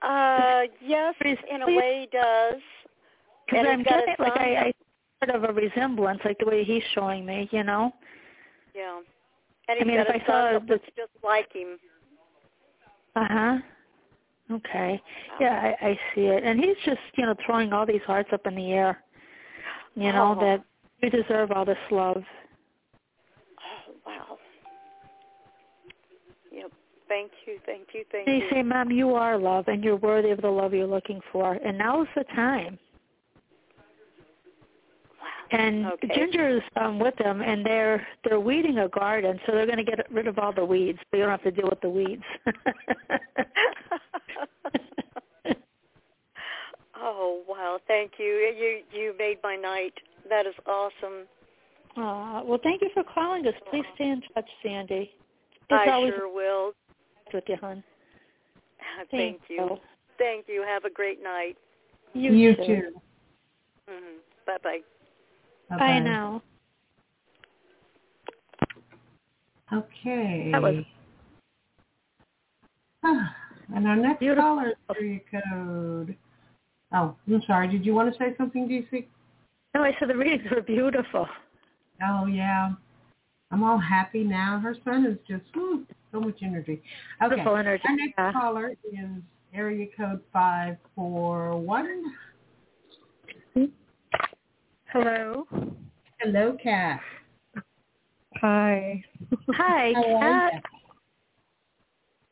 Speaker 5: Uh, yes,
Speaker 3: Is-
Speaker 5: in a way, he does.
Speaker 3: Because
Speaker 5: And
Speaker 3: I'm
Speaker 5: he's
Speaker 3: getting
Speaker 5: his
Speaker 3: like. I, I sort of a resemblance, like the way he's showing me, you know.
Speaker 5: Yeah. And
Speaker 3: I mean,
Speaker 5: got
Speaker 3: if
Speaker 5: a
Speaker 3: I
Speaker 5: son
Speaker 3: saw
Speaker 5: that
Speaker 3: the-
Speaker 5: looks just like him.
Speaker 3: Uh huh. Okay. Yeah, I, I see it, and he's just you know throwing all these hearts up in the air. You know
Speaker 5: Oh.
Speaker 3: that you deserve all this love.
Speaker 5: Oh, wow. Yep. Thank you, thank you, thank
Speaker 3: They
Speaker 5: you.
Speaker 3: They say, Mom, you are love, and you're worthy of the love you're looking for, and now's the time.
Speaker 5: Wow.
Speaker 3: And
Speaker 5: Okay.
Speaker 3: Ginger's um, with them, and they're they're weeding a garden, so they're going to get rid of all the weeds. So you don't have to deal with the weeds.
Speaker 5: oh, wow. Thank you. You you made my night. That is awesome.
Speaker 3: Aw, well, thank you for calling us. Please stay in touch, Sandy. It's
Speaker 5: I
Speaker 3: always
Speaker 5: sure will.
Speaker 3: a with you, hon.
Speaker 5: Thank,
Speaker 3: you.
Speaker 5: you. Thank you. Have a great night.
Speaker 3: You,
Speaker 2: You
Speaker 3: too.
Speaker 2: too.
Speaker 5: hmm Bye-bye.
Speaker 3: Bye
Speaker 2: Bye-bye.
Speaker 3: now.
Speaker 2: Okay.
Speaker 3: That was-
Speaker 2: and our next
Speaker 3: Beautiful.
Speaker 2: caller is area code. Oh, I'm sorry. Did you want to say something, DC?
Speaker 3: No, I said the readings were beautiful.
Speaker 2: Oh yeah. I'm all happy now. Her son is just whew, so much energy. Okay.
Speaker 3: Beautiful energy.
Speaker 2: Our next
Speaker 3: Yeah.
Speaker 2: caller is area code five four one.
Speaker 4: Hello.
Speaker 2: Hello, Kat.
Speaker 4: Hi.
Speaker 3: Hi,
Speaker 2: How are
Speaker 3: Kat.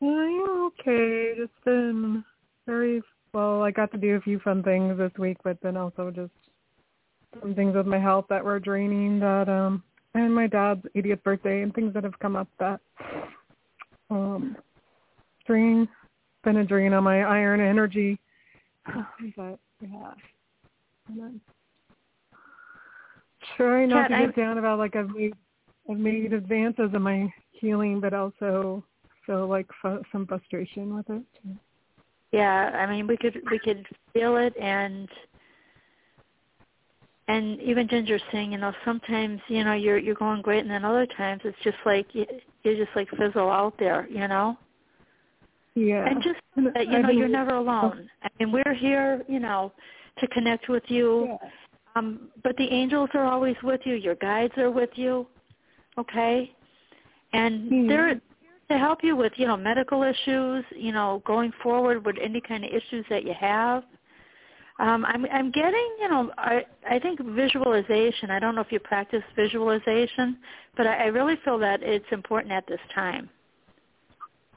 Speaker 4: I'm okay. Just been very well. I got to do a few fun things this week, but then also just some things with my health that were draining. That um, and my dad's 80th birthday and things that have come up that um, drain been a drain on my iron energy. But yeah, and I'm trying not
Speaker 3: Kat,
Speaker 4: to get down about like I've made I've made advances in my healing, but also feel like fu- some frustration with it.
Speaker 3: Yeah, I mean, we could we could feel it, and and even Ginger saying, you know, sometimes you know you're you're going great, and then other times it's just like you, you just like fizzle out there, you know.
Speaker 4: Yeah.
Speaker 3: And just that you know you're never alone. Oh. I mean, we're here, you know, to connect with you.
Speaker 4: Yeah.
Speaker 3: Um, but the angels are always with you. Your guides are with you. Okay, and
Speaker 4: Mhm.
Speaker 3: they're to help you with you know medical issues. You know, going forward with any kind of issues that you have. Um, I'm I'm getting you know I I think visualization. I don't know if you practice visualization, but I, I really feel that it's important at this time.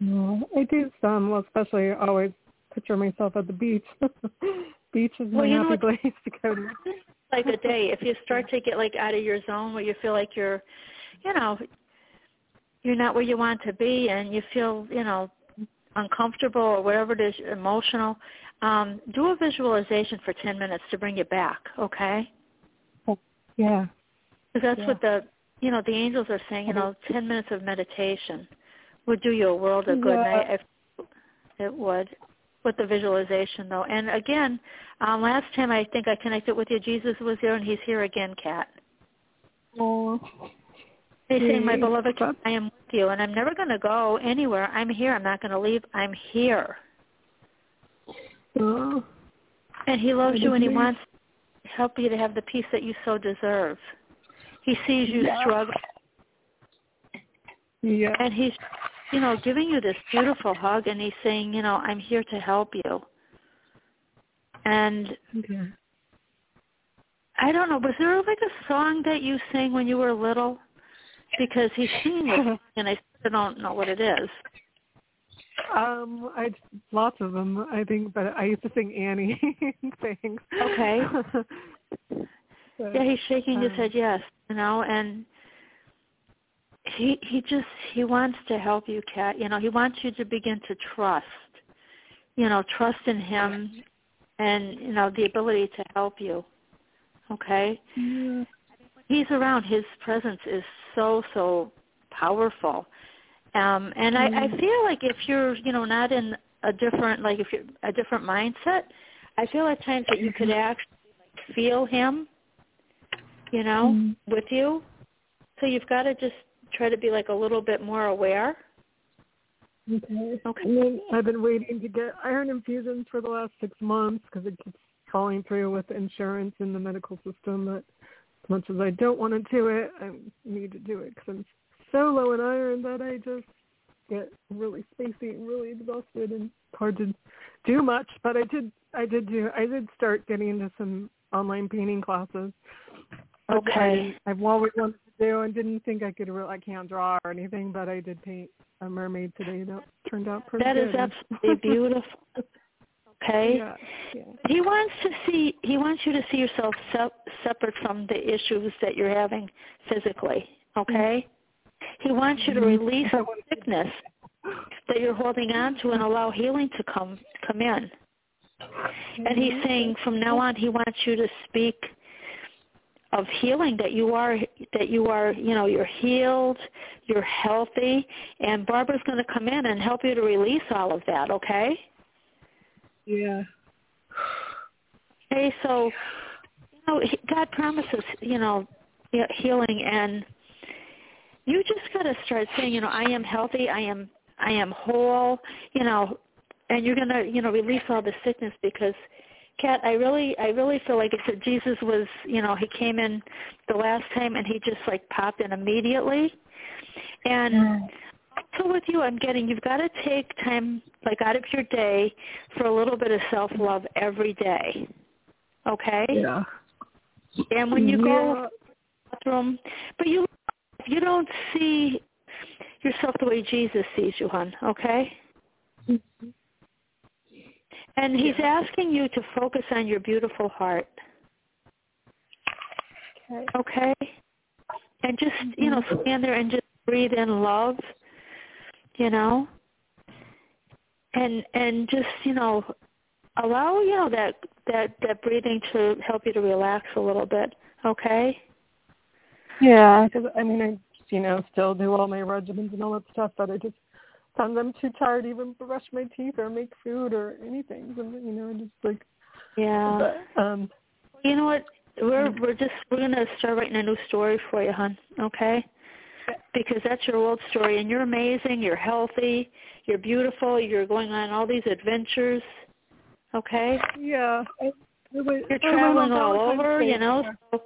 Speaker 4: Yeah, I do some, well, especially I always picture myself at the beach. beach is my
Speaker 3: Well,
Speaker 4: happy place to go to.
Speaker 3: Like a day if you start to get like out of your zone where you feel like you're you know you're not where you want to be and you feel you know uncomfortable or whatever it is emotional um do a visualization for 10 minutes to bring you back okay
Speaker 4: Yeah.
Speaker 3: because that's
Speaker 4: Yeah.
Speaker 3: what the you know, the angels are saying, you know, 10 minutes of meditation would do you a world of good.
Speaker 4: Yeah.
Speaker 3: And I, it would with the visualization though. And again, um, last time I think I connected with you, Jesus was there and he's here again, Kat.
Speaker 4: Oh.
Speaker 3: He's saying, my beloved, I am with you and I'm never going to go anywhere. I'm here. I'm not going to leave. I'm here.
Speaker 4: Oh.
Speaker 3: And he loves you and he wants to help you to have the peace that you so deserve. He sees you
Speaker 4: Yeah.
Speaker 3: struggle
Speaker 4: Yeah.
Speaker 3: and he's you know giving you this beautiful hug and he's saying you know i'm here to help you and
Speaker 4: Okay.
Speaker 3: i don't know was there like a song that you sang when you were little because he's singing and i still don't know what it is
Speaker 4: Um, I lots of them, I think, but I used to sing Annie. things.
Speaker 3: Okay.
Speaker 4: But,
Speaker 3: yeah he's shaking his
Speaker 4: um,
Speaker 3: head yes you know and he he just he wants to help you kat you know he wants you to begin to trust you know trust in him and you know the ability to help you okay
Speaker 4: yeah.
Speaker 3: he's around his presence is so so powerful um and i i
Speaker 4: Mm.
Speaker 3: feel like if you're you know not in a different like if you're a different mindset i feel at times that you could actually like feel him you know
Speaker 4: Mm.
Speaker 3: with you so you've got to just try to be like a little bit more aware
Speaker 4: Okay.
Speaker 3: Okay.
Speaker 4: And then I've been waiting to get iron infusions for the last six months because it keeps falling through with insurance in the medical system. That as much as I don't want to do it, I need to do it because I'm so low in iron that I just get really spacey and really exhausted and hard to do much. But I did, I did do, I did start getting into some online painting classes. I
Speaker 3: Okay.
Speaker 4: I've always wanted to do and didn't think I could. Re- I can't draw or anything, but I did paint a mermaid today that turned out pretty
Speaker 3: that
Speaker 4: good.
Speaker 3: is absolutely beautiful okay
Speaker 4: Yeah, yeah.
Speaker 3: he wants to see he wants you to see yourself sep- separate from the issues that you're having physically okay he wants you to
Speaker 4: Mm-hmm.
Speaker 3: release the sickness that you're holding on to and allow healing to come come in and he's
Speaker 4: Mm-hmm.
Speaker 3: saying from now on he wants you to speak of healing that you are that you are you know you're healed you're healthy and barbara's going to come in and help you to release all of that okay
Speaker 4: Yeah.
Speaker 3: okay so you know god promises you know healing and you just got to start saying you know i am healthy i am i am whole you know and you're going to you know release all the sickness because Kat, I really, I really feel like if Jesus was, you know, he came in the last time and he just like popped in immediately. And mm. so with you, I'm getting you've got to take time, like out of your day, for a little bit of self love every day. Okay.
Speaker 4: Yeah.
Speaker 3: And when you go
Speaker 4: Yeah.
Speaker 3: to the bathroom, but you, you don't see yourself the way Jesus sees you, hon. Okay. Mm-hmm. And he's asking you to focus on your beautiful heart.
Speaker 4: Okay.
Speaker 3: Okay? And just, you know, mm-hmm. stand there and just breathe in love, you know? And and just, you know, allow, you know, that that that breathing to help you to relax a little bit, okay?
Speaker 4: Yeah, because I mean, I you know still do all my regimens and all that stuff, but I just sometimes I'm too tired to even brush my teeth or make food or anything. So, you know, just like
Speaker 3: Yeah.
Speaker 4: but, um.
Speaker 3: You know what? We're we're just we're gonna start writing a new story for you, hon. Okay? Because that's your old story, and you're amazing. You're healthy. You're beautiful. You're going on all these adventures. Okay?
Speaker 4: Yeah. I, I
Speaker 3: You're
Speaker 4: I
Speaker 3: traveling all over. You know. So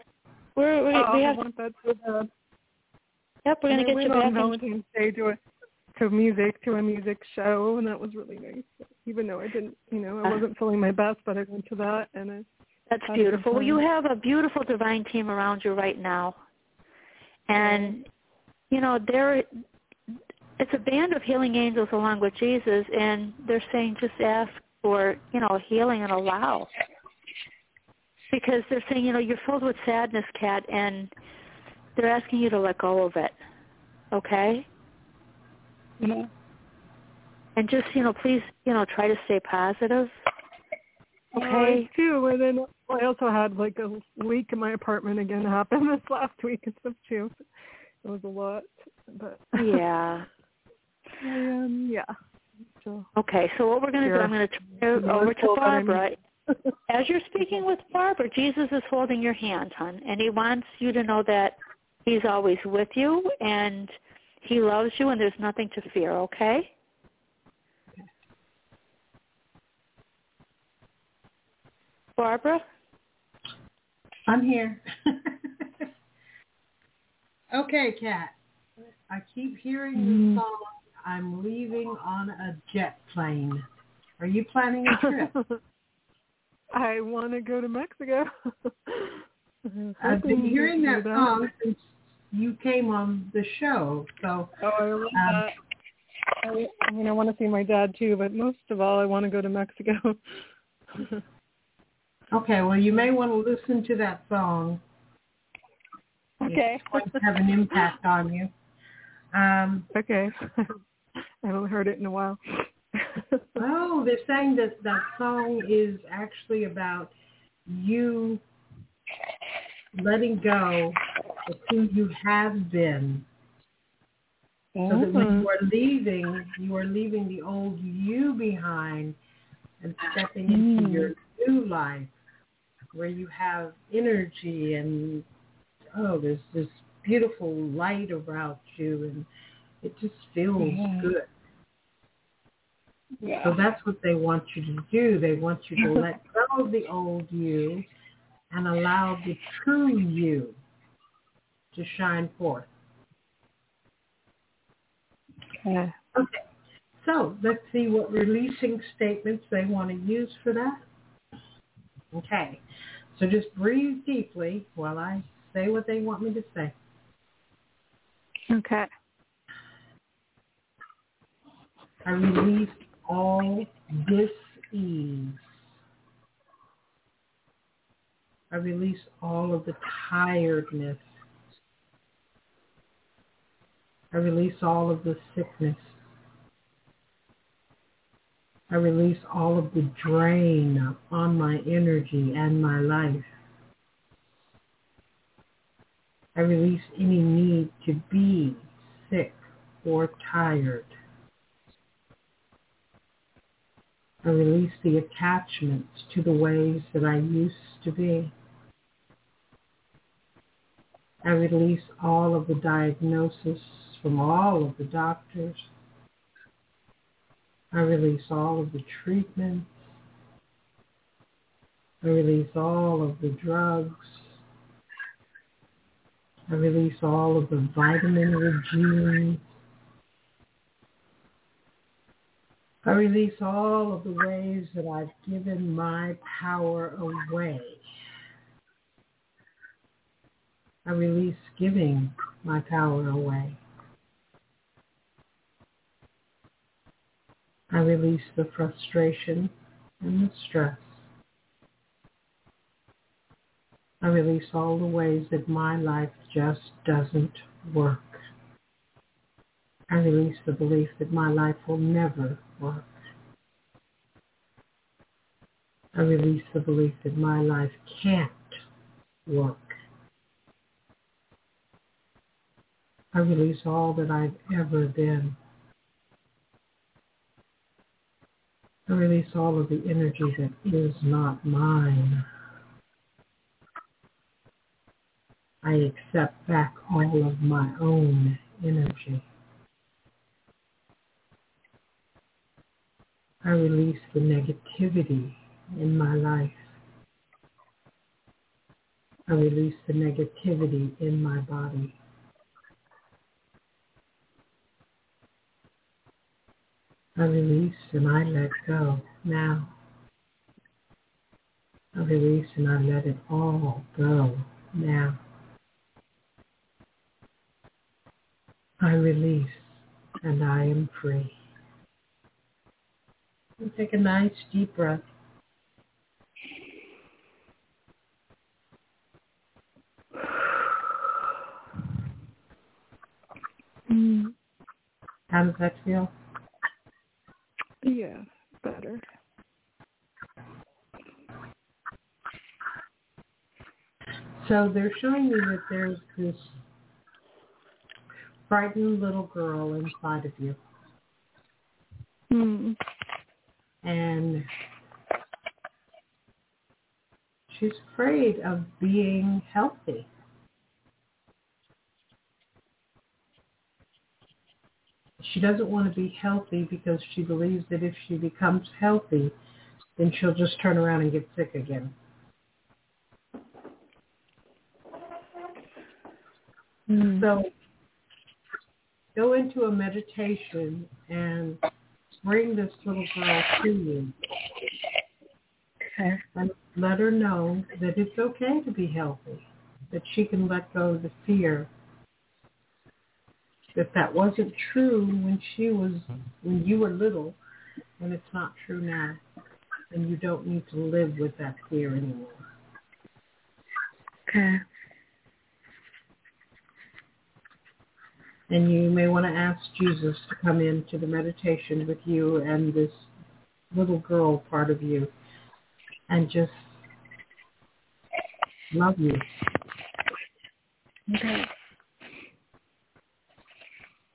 Speaker 3: we're we,
Speaker 4: oh,
Speaker 3: we
Speaker 4: I
Speaker 3: have.
Speaker 4: want that so bad.
Speaker 3: Yep, we're gonna get you back.
Speaker 4: Valentine's Day to a to music to a music show, and that was really nice. Even though I didn't, you know, I
Speaker 3: Uh.
Speaker 4: wasn't feeling my best, but I went to that, and I
Speaker 3: that's
Speaker 4: had a good
Speaker 3: beautiful. Well, you have a beautiful divine team around you right now, and you know they're it's a band of healing angels along with Jesus, and they're saying just ask for you know healing and allow, because they're saying you know you're filled with sadness, Kat, and they're asking you to let go of it, okay? And just you know please you know try to stay positive,
Speaker 4: Well,
Speaker 3: okay?
Speaker 4: Do, and then I also had like a leak in my apartment again happen this last week and stuff too. it was a lot, but
Speaker 3: Yeah.
Speaker 4: um, yeah. So
Speaker 3: Okay, so what we're going to do, I'm going to turn it over to
Speaker 4: Wonderful, but I'm-
Speaker 3: Barbara. As you're speaking with Barbara, Jesus is holding your hand, hon, and he wants you to know that he's always with you and he loves you and there's nothing to fear, okay? Barbara?
Speaker 2: I'm here. okay, Kat. I keep hearing
Speaker 4: Mm.
Speaker 2: the song, I'm leaving on a jet plane. Are you planning a trip?
Speaker 4: I want to go to Mexico.
Speaker 2: I've been hearing
Speaker 4: to
Speaker 2: that song since you came on the show. So,
Speaker 4: Oh, I love
Speaker 2: Um,
Speaker 4: that. I, I mean, I want to see my dad too, but most of all, I want to go to Mexico.
Speaker 2: okay, well, you may want to listen to that song.
Speaker 4: okay.
Speaker 2: It's going to have an impact on you. Um,
Speaker 4: okay. I haven't heard it in a while.
Speaker 2: oh, they're saying that that song is actually about you letting go of who you have been so that when you are leaving, you are leaving the old you behind and stepping into
Speaker 4: Mm.
Speaker 2: your new life where you have energy and oh, there's this beautiful light about you and it just feels
Speaker 4: Yeah.
Speaker 2: good.
Speaker 4: yeah.
Speaker 2: So that's what they want you to do. They want you to let go of the old you and allow the true you to shine forth.
Speaker 4: Okay.
Speaker 2: Okay. So let's see what releasing statements they want to use for that. Okay. So just breathe deeply while I say what they want me to say.
Speaker 4: Okay.
Speaker 2: I release all dis-ease. I release all of the tiredness. I release all of the sickness. I release all of the drain on my energy and my life. I release any need to be sick or tired. I release the attachments to the ways that I used to be. I release all of the diagnosis from all of the doctors. I release all of the treatments. I release all of the drugs. I release all of the vitamin regimes. I release all of the ways that I've given my power away. I release giving my power away. I release the frustration and the stress. I release all the ways that my life just doesn't work. I release the belief that my life will never work. I release the belief that my life can't work. I release all that I've ever been. I release all of the energy that is not mine. I accept back all of my own energy. I release the negativity in my life. I release the negativity in my body. I release and I let go now. I release and I let it all go now. I release and I am free. And take a nice deep breath.
Speaker 4: Mm,
Speaker 2: How does that feel?
Speaker 4: Yeah, better.
Speaker 2: So they're showing me that there's this frightened little girl inside of you.
Speaker 4: Hmm.
Speaker 2: And she's afraid of being healthy. She doesn't want to be healthy because she believes that if she becomes healthy, then she'll just turn around and get sick again.
Speaker 4: Hmm.
Speaker 2: So go into a meditation and bring this little girl to you
Speaker 4: Okay.
Speaker 2: and let her know that it's okay to be healthy, that she can let go of the fear. That that wasn't true when she was, when you were little, and it's not true now. And you don't need to live with that fear anymore.
Speaker 4: Okay.
Speaker 2: And you may want to ask Jesus to come into the meditation with you and this little girl part of you and just love you.
Speaker 4: Okay.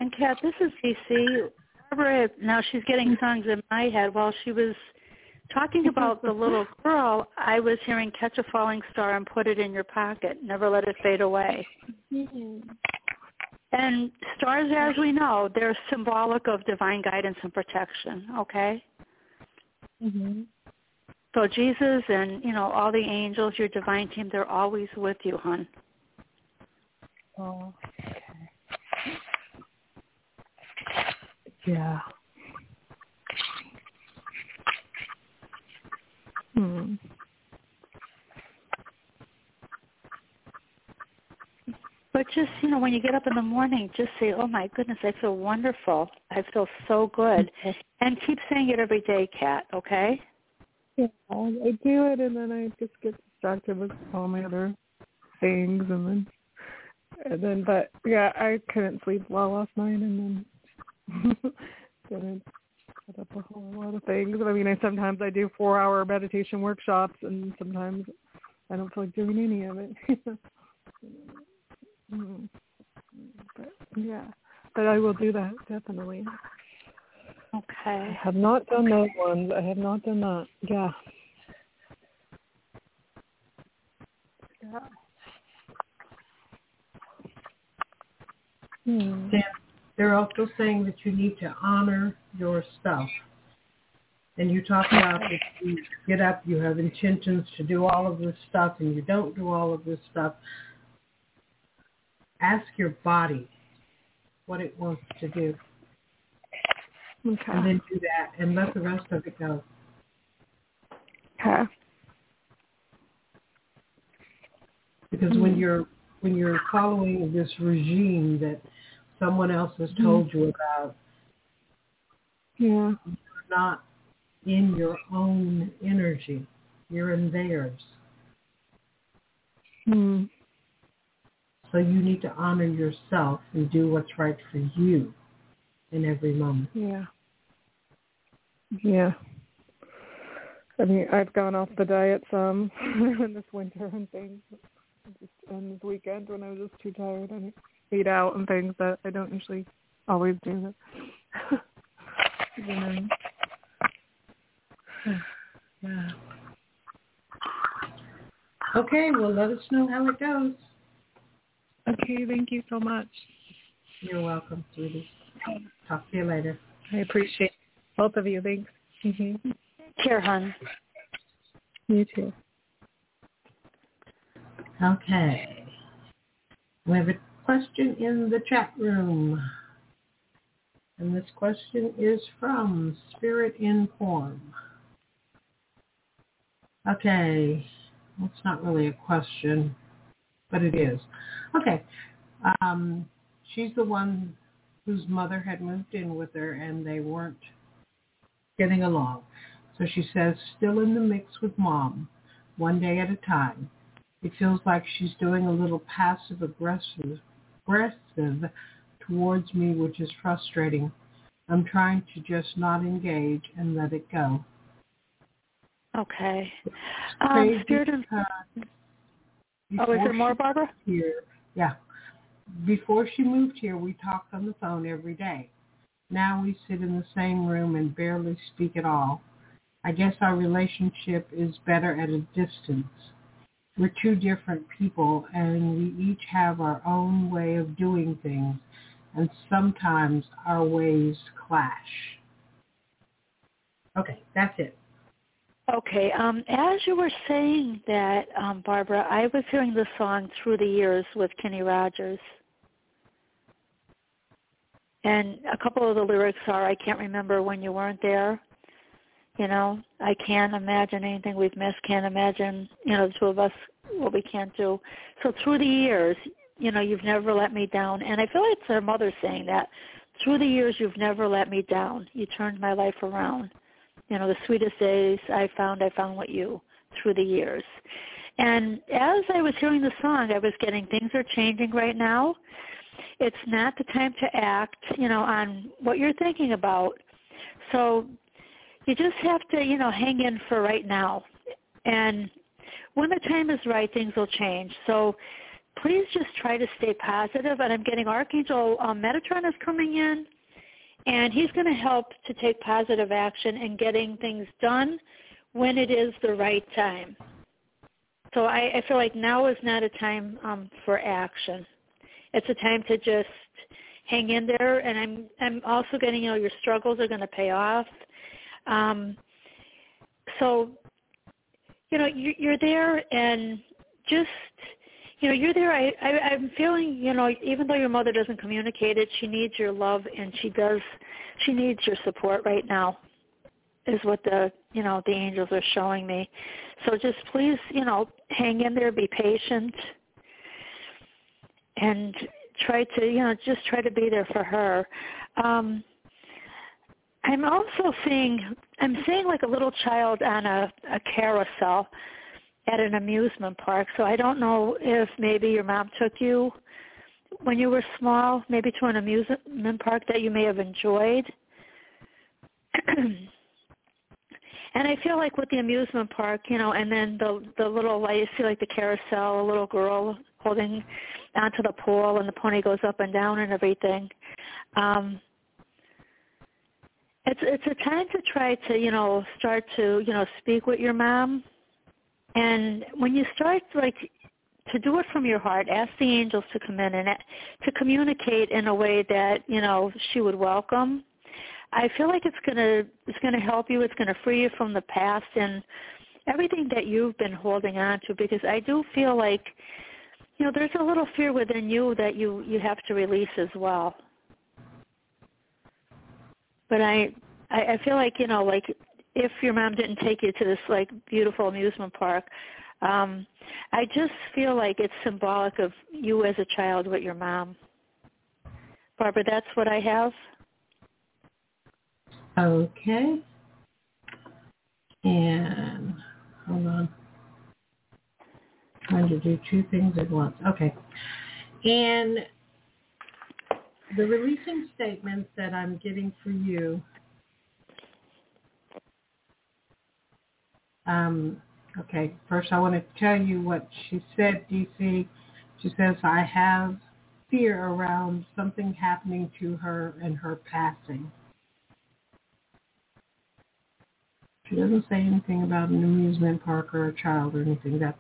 Speaker 3: And Kat, this is DC. Barbara, now she's getting songs in my head. While she was talking about the little girl, I was hearing Catch a Falling Star and Put It in Your Pocket. Never let it fade away. And stars, as we know, they're symbolic of divine guidance and protection, okay?
Speaker 4: Mhm.
Speaker 3: So Jesus and, you know, all the angels, your divine team, they're always with you, hon.
Speaker 4: Oh. Okay. Yeah. Hmm.
Speaker 3: But just, you know, when you get up in the morning, just say, oh my goodness, I feel wonderful. I feel so good. And keep saying it every day, Kat, okay?
Speaker 4: Yeah, I do it and then I just get distracted with all my other things and then and then but yeah, I couldn't sleep well last night and then didn't set up a whole lot of things. I mean I sometimes I do four hour meditation workshops and sometimes I don't feel like doing any of it. Mm. but yeah. But I will do that, definitely. I
Speaker 3: Okay.
Speaker 4: have not done those ones. I have not done that. Yeah. Yeah. Hmm.
Speaker 2: Dan, they're also saying that you need to honor yourself. And you talk about if you get up, you have intentions to do all of this stuff, and you don't do all of this stuff. Ask your body what it wants to do, and
Speaker 4: Okay.
Speaker 2: then do that, and let the rest of it go.
Speaker 4: Okay.
Speaker 2: Because when you're when you're following this regime that someone else has told you about,
Speaker 4: Yeah.
Speaker 2: you're not in your own energy. You're in theirs.
Speaker 4: Hmm.
Speaker 2: So you need to honor yourself and do what's right for you in every moment.
Speaker 4: Yeah. Yeah. I mean, I've gone off the diet some in this winter and things. And this weekend when I was just too tired and ate out and things that I don't usually always do. That. you know.
Speaker 2: Yeah. Okay, well let us know how it goes.
Speaker 4: Okay, thank you so much.
Speaker 2: You're welcome, sweetie. Talk to you later.
Speaker 4: I appreciate both of you. Thanks. Mm-hmm.
Speaker 3: Take care, hon.
Speaker 4: You too.
Speaker 2: Okay. We have a question in the chat room. And this question is from Spirit Inform. Okay. That's not really a question, but it is. Okay. Um, she's the one whose mother had moved in with her and they weren't getting along. So she says, still in the mix with mom, one day at a time. It feels like she's doing a little passive aggressive, aggressive towards me, which is frustrating. I'm trying to just not engage and let it go.
Speaker 3: Okay. Um, Spirit of, oh, is there more, Barbara?
Speaker 2: Here, yeah. before she moved here, we talked on the phone every day. Now we sit in the same room and barely speak at all. I guess our relationship is better at a distance. We're two different people and we each have our own way of doing things and sometimes our ways clash. Okay, that's it.
Speaker 3: Okay. Um, as you were saying that, um, Barbara, I was hearing the song "Through the Years" with Kenny Rogers, and a couple of the lyrics are, "I can't remember when you weren't there." You know, I can't imagine anything we've missed. Can't imagine, you know, the two of us what we can't do. So through the years, you know, you've never let me down, and I feel like it's her mother saying that. Through the years, you've never let me down. You turned my life around you know, the sweetest days I found, I found with you through the years. And as I was hearing the song, I was getting things are changing right now. It's not the time to act, you know, on what you're thinking about. So you just have to, you know, hang in for right now. And when the time is right, things will change. So please just try to stay positive. And I'm getting Archangel um, Metatron is coming in and he's going to help to take positive action in getting things done when it is the right time. So I, I feel like now is not a time um, for action. It's a time to just hang in there, and I'm I'm also getting you know your struggles are going to pay off. Um, so you know you, you're there, and just you know, you're there. I, I I'm feeling, you know, even though your mother doesn't communicate it, she needs your love and she does she needs your support right now. Is what the you know, the angels are showing me. So just please, you know, hang in there, be patient and try to, you know, just try to be there for her. Um I'm also seeing I'm seeing like a little child on a, a carousel at an amusement park. So I don't know if maybe your mom took you when you were small, maybe to an amusement park that you may have enjoyed. and I feel like with the amusement park, you know, and then the the little light, you see like the carousel, a little girl holding onto the pole and the pony goes up and down and everything. Um it's it's a time to try to, you know, start to, you know, speak with your mom and when you start like to do it from your heart, ask the angels to come in and uh, to communicate in a way that you know she would welcome. I feel like it's gonna it's gonna help you. It's gonna free you from the past and everything that you've been holding on to. Because I do feel like you know there's a little fear within you that you you have to release as well. But I I, I feel like you know like if your mom didn't take you to this like beautiful amusement park, um, I just feel like it's symbolic of you as a child with your mom. Barbara, that's what I have.
Speaker 2: Okay. And hold on. Trying to do two things at once. Okay. And the releasing statements that I'm getting for you Um, okay, first I want to tell you what she said, DC. She says, I have fear around something happening to her and her passing. She doesn't say anything about an amusement park or a child or anything. That's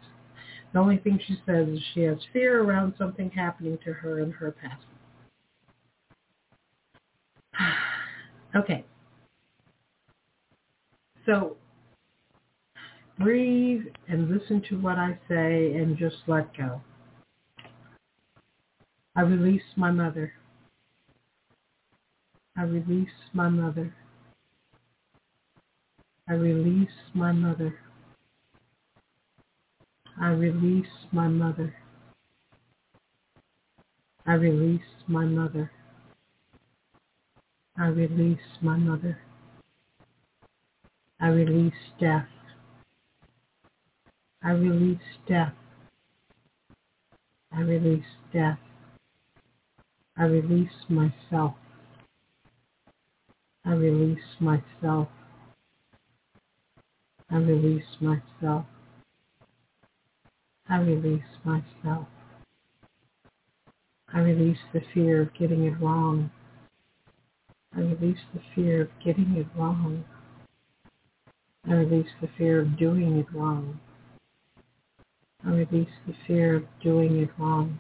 Speaker 2: the only thing she says is she has fear around something happening to her and her passing. okay. So breathe and listen to what I say and just let go. I release my mother. I release my mother. I release my mother. I release my mother. I release my mother. I release my mother. I release death. I release death. I release death. I release myself. I release myself. I release myself. I release myself. I release the fear of getting it wrong. I release the fear of getting it wrong. I release the fear of doing it wrong. I release the fear of doing it wrong.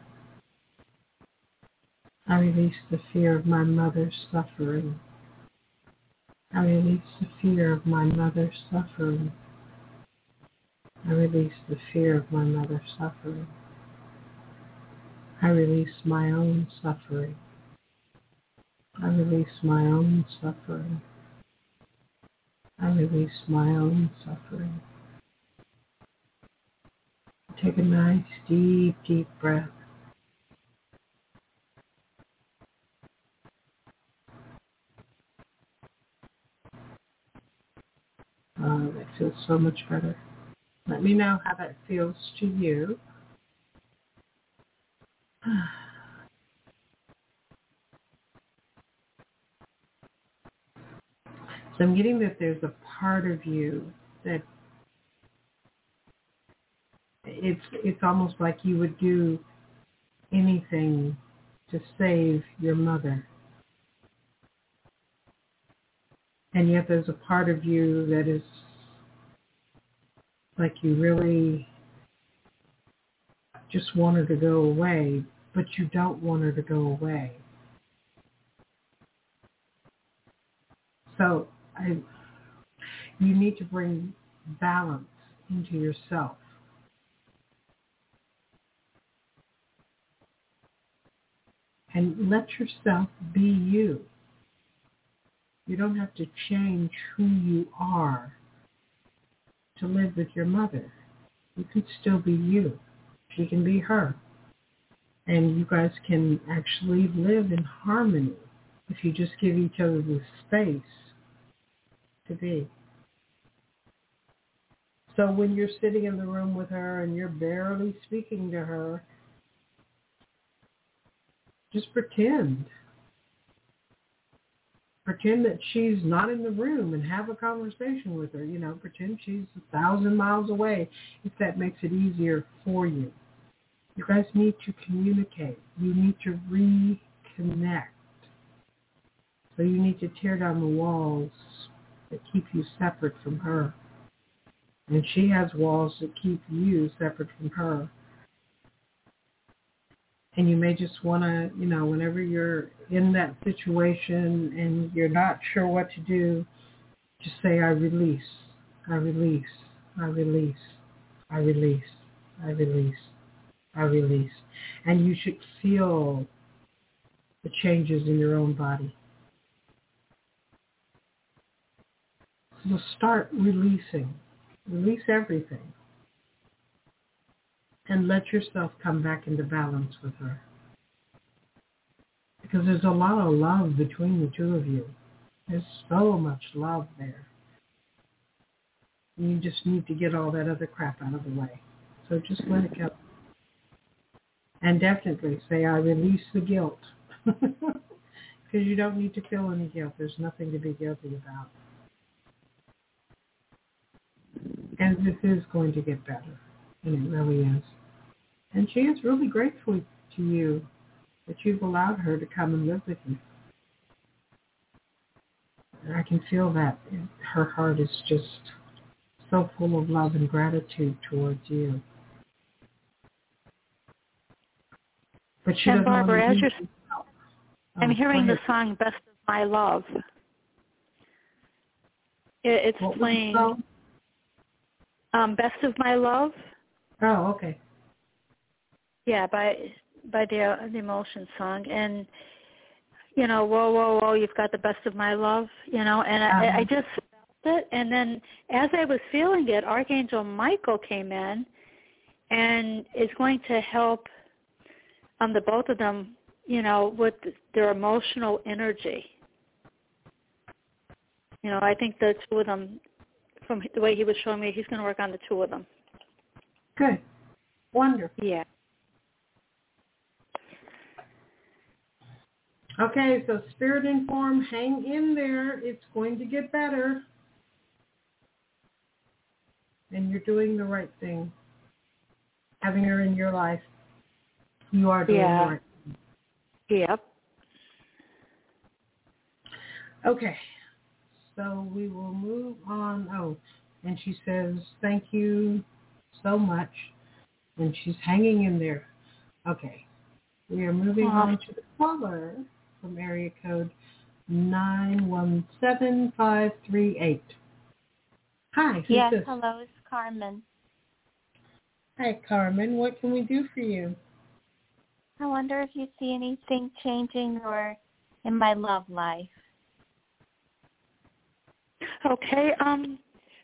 Speaker 2: I release the fear of my mother's suffering. I release the fear of my mother's suffering. I release the fear of my mother's suffering. I release my own suffering. I release my own suffering. I release my own suffering. Take a nice deep, deep breath. Uh, oh, that feels so much better. Let me know how that feels to you. So I'm getting that there's a part of you that it's it's almost like you would do anything to save your mother. And yet there's a part of you that is like you really just want her to go away, but you don't want her to go away. So You need to bring balance into yourself. And let yourself be you. You don't have to change who you are to live with your mother. You can still be you. She can be her. And you guys can actually live in harmony if you just give each other the space to be. So when you're sitting in the room with her and you're barely speaking to her, just pretend. Pretend that she's not in the room and have a conversation with her. You know, pretend she's a thousand miles away if that makes it easier for you. You guys need to communicate. You need to reconnect. So you need to tear down the walls that keep you separate from her. And she has walls that keep you separate from her. And you may just want to, you know, whenever you're in that situation and you're not sure what to do, just say, I release, I release, I release, I release, I release, I release. And you should feel the changes in your own body. So start releasing. Release everything. And let yourself come back into balance with her. Because there's a lot of love between the two of you. There's so much love there. You just need to get all that other crap out of the way. So just let it go. And definitely say, I release the guilt. Because you don't need to feel any guilt. There's nothing to be guilty about. And this is going to get better. And it really is. And she is really grateful to you that you've allowed her to come and live with you. And I can feel that her heart is just so full of love and gratitude towards you. But she
Speaker 3: and Barbara, as you're,
Speaker 2: oh,
Speaker 3: I'm hearing the song "Best of My Love." It, it's
Speaker 2: What
Speaker 3: playing? Um, "Best of My Love."
Speaker 2: Oh, okay.
Speaker 3: Yeah, by by the the Emotions song, and you know, whoa, whoa, whoa, you've got the best of my love, you know, and I,
Speaker 2: Uh-huh.
Speaker 3: I just felt it, and then as I was feeling it, Archangel Michael came in, and is going to help um the both of them, you know, with their emotional energy. You know, I think the two of them, from the way he was showing me, he's going to work on the two of them.
Speaker 2: Good. Wonderful.
Speaker 3: Yeah.
Speaker 2: Okay, so spirit and form, hang in there. It's going to get better. And you're doing the right thing. Having her in your life, you are doing
Speaker 3: Yeah.
Speaker 2: the right thing.
Speaker 3: Yep.
Speaker 2: Okay. So we will move on. Oh, and she says, thank you so much. And she's hanging in there. Okay. We are moving
Speaker 3: Aw.
Speaker 2: on to the caller from area code 917538. Hi,
Speaker 6: Yes,
Speaker 2: this?
Speaker 6: hello, it's Carmen.
Speaker 2: Hi, Carmen. What can we do for you?
Speaker 6: I wonder if you see anything changing or in my love life.
Speaker 3: Okay. Um,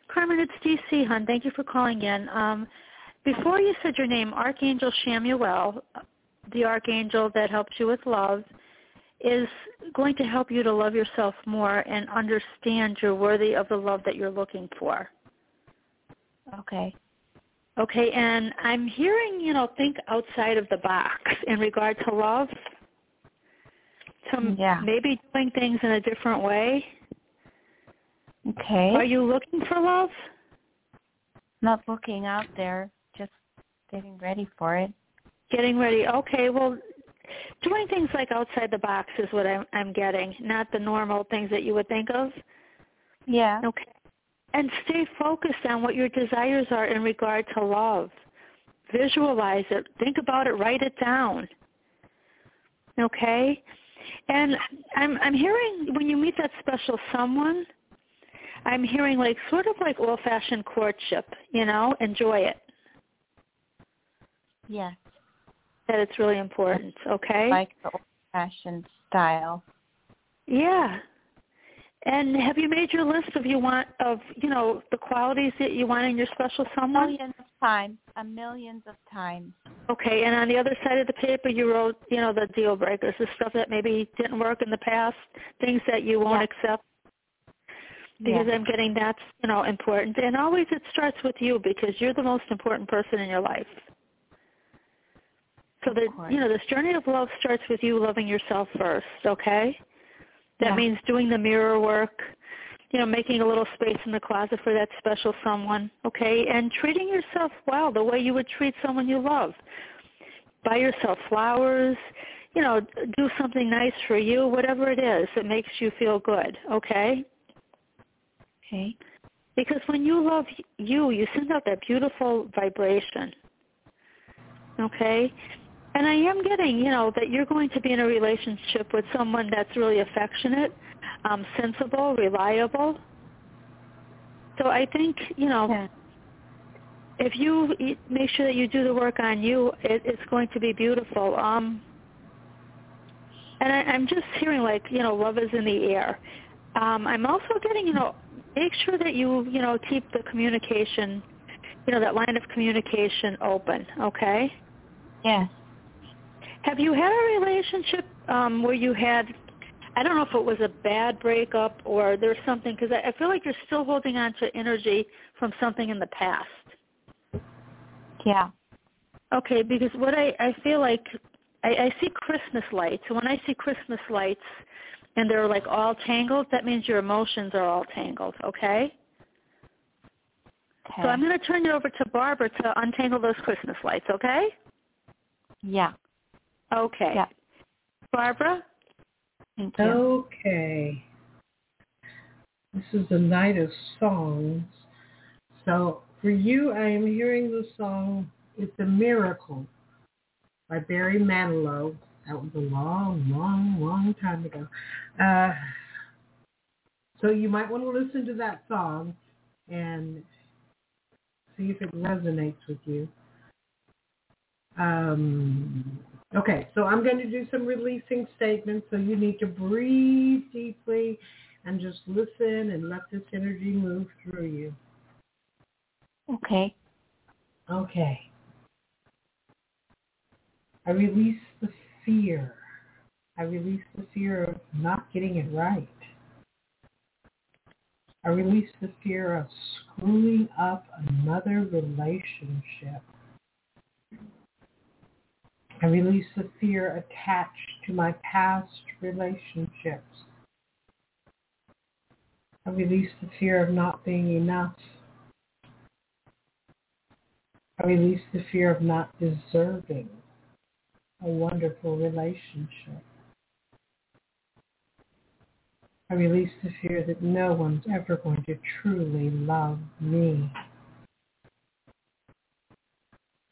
Speaker 3: Carmen, it's DC, hon. Thank you for calling in. Um, before you said your name, Archangel Chamuel, the archangel that helps you with love, is going to help you to love yourself more and understand you're worthy of the love that you're looking for.
Speaker 6: Okay.
Speaker 3: Okay, and I'm hearing, you know, think outside of the box in regard to love. To
Speaker 6: Yeah.
Speaker 3: maybe doing things in a different way.
Speaker 6: Okay.
Speaker 3: Are you looking for love?
Speaker 6: Not looking out there, just getting ready for it.
Speaker 3: Getting ready. Okay, well, doing things like outside the box is what I'm, I'm getting, not the normal things that you would think of.
Speaker 6: Yeah.
Speaker 3: Okay. And stay focused on what your desires are in regard to love. Visualize it. Think about it. Write it down. Okay? And I'm I'm hearing when you meet that special someone, I'm hearing like sort of like old fashioned courtship, you know, enjoy it.
Speaker 6: Yes.
Speaker 3: That it's really important, okay?
Speaker 6: Like the old fashioned style.
Speaker 3: Yeah. And have you made your list of you want of you know the qualities that you want in your special someone?
Speaker 6: Millions of times. A millions of times.
Speaker 3: Okay, and on the other side of the paper, you wrote you know the deal breakers, the stuff that maybe didn't work in the past, things that you won't
Speaker 6: Yeah.
Speaker 3: accept. Because
Speaker 6: Yeah.
Speaker 3: I'm getting that's you know important, and always it starts with you because you're the most important person in your life. So the you know this journey of love starts with you loving yourself first. Okay. That
Speaker 6: Yeah.
Speaker 3: means doing the mirror work, you know, making a little space in the closet for that special someone, okay? And treating yourself well, the way you would treat someone you love. Buy yourself flowers, you know, do something nice for you, whatever it is that makes you feel good, okay?
Speaker 6: Okay.
Speaker 3: Because when you love you, you send out that beautiful vibration. Okay? And I am getting, you know, that you're going to be in a relationship with someone that's really affectionate, um, sensible, reliable. So I think, you know,
Speaker 6: Yeah.
Speaker 3: if you make sure that you do the work on you, it, it's going to be beautiful. Um, and I, I'm just hearing like, you know, love is in the air. Um, I'm also getting, you know, make sure that you, you know, keep the communication, you know, that line of communication open, okay?
Speaker 6: Yes.
Speaker 3: Have you had a relationship um, where you had, I don't know if it was a bad breakup or there's something, because I, I feel like you're still holding on to energy from something in the past.
Speaker 6: Yeah.
Speaker 3: Okay, because what I, I feel like, I, I see Christmas lights. and When I see Christmas lights and they're like all tangled, that means your emotions are all tangled, okay?
Speaker 6: Okay.
Speaker 3: So I'm going to turn it over to Barbara to untangle those Christmas lights, okay?
Speaker 6: yeah.
Speaker 3: Okay.
Speaker 6: Yeah.
Speaker 3: Barbara?
Speaker 6: Thank you.
Speaker 2: Okay. This is the night of songs. So for you, I am hearing the song It's a Miracle by Barry Manilow. That was a long, long, long time ago. Uh, so you might want to listen to that song and see if it resonates with you. Um, okay, so I'm going to do some releasing statements. So you need to breathe deeply and just listen and let this energy move through you.
Speaker 6: Okay.
Speaker 2: Okay. I release the fear. I release the fear of not getting it right. I release the fear of screwing up another relationship. I release the fear attached to my past relationships. I release the fear of not being enough. I release the fear of not deserving a wonderful relationship. I release the fear that no one's ever going to truly love me.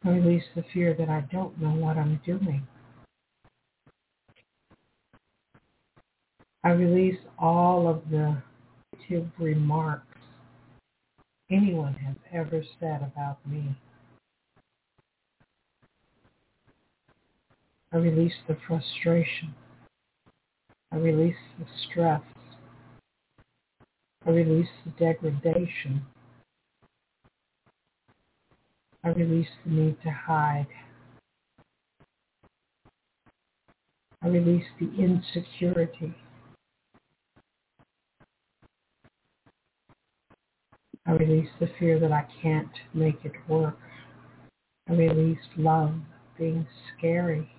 Speaker 2: I release the fear that I don't know what I'm doing. I release all of the negative remarks anyone has ever said about me. I release the frustration. I release the stress. I release the degradation. I release the need to hide. I release the insecurity. I release the fear that I can't make it work. I release love being scary.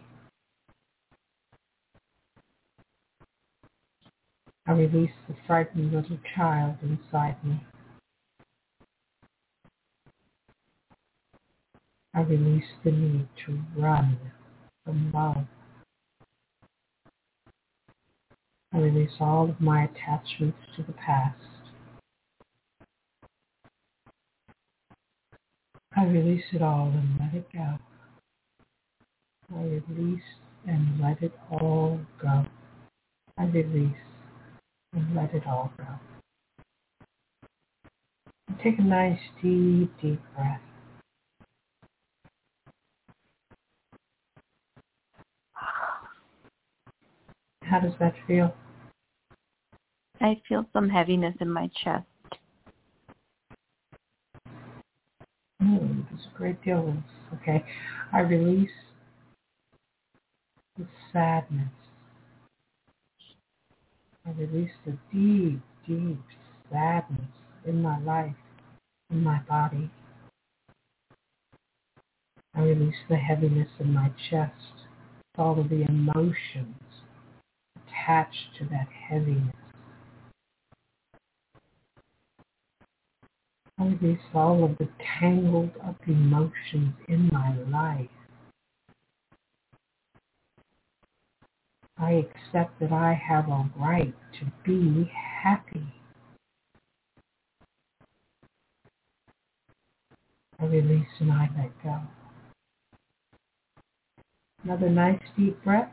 Speaker 2: I release the frightened little child inside me. I release the need to run from love. I release all of my attachments to the past. I release it all and let it go. I release and let it all go. I release and let it all go. Take a nice deep, deep breath. How does that feel?
Speaker 6: I feel some heaviness in my chest.
Speaker 2: Mm, there's a great deal of okay. I release the sadness. I release the deep, deep sadness in my life, in my body. I release the heaviness in my chest, all of the emotions attached to that heaviness. I release all of the tangled up emotions in my life. I accept that I have a right to be happy. I release and I let go. Another nice deep breath.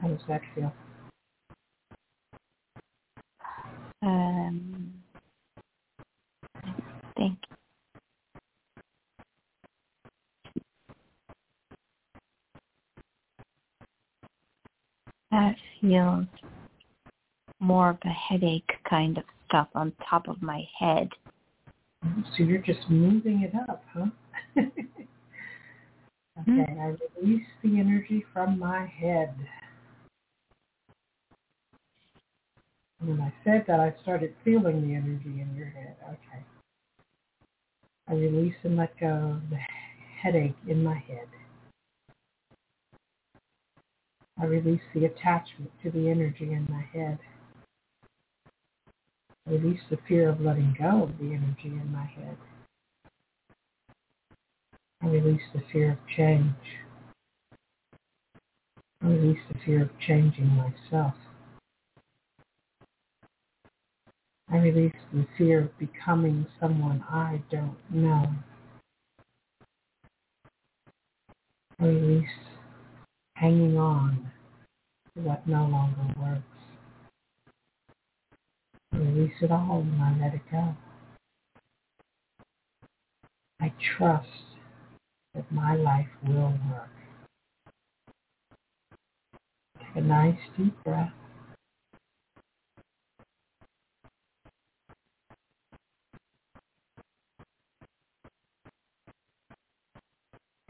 Speaker 2: How does that feel?
Speaker 6: Um, thank you. That feels more of a headache kind of stuff on top of my head.
Speaker 2: So you're just moving it up, huh? Hmm? okay, I release the energy from my head. When I said that, I started feeling the energy in your head. Okay. I release and let go of the headache in my head. I release the attachment to the energy in my head. I release the fear of letting go of the energy in my head. I release the fear of change. I release the fear of changing myself. I release the fear of becoming someone I don't know. I release hanging on to what no longer works. Release it all and I let it go. I trust that my life will work. Take a nice deep breath.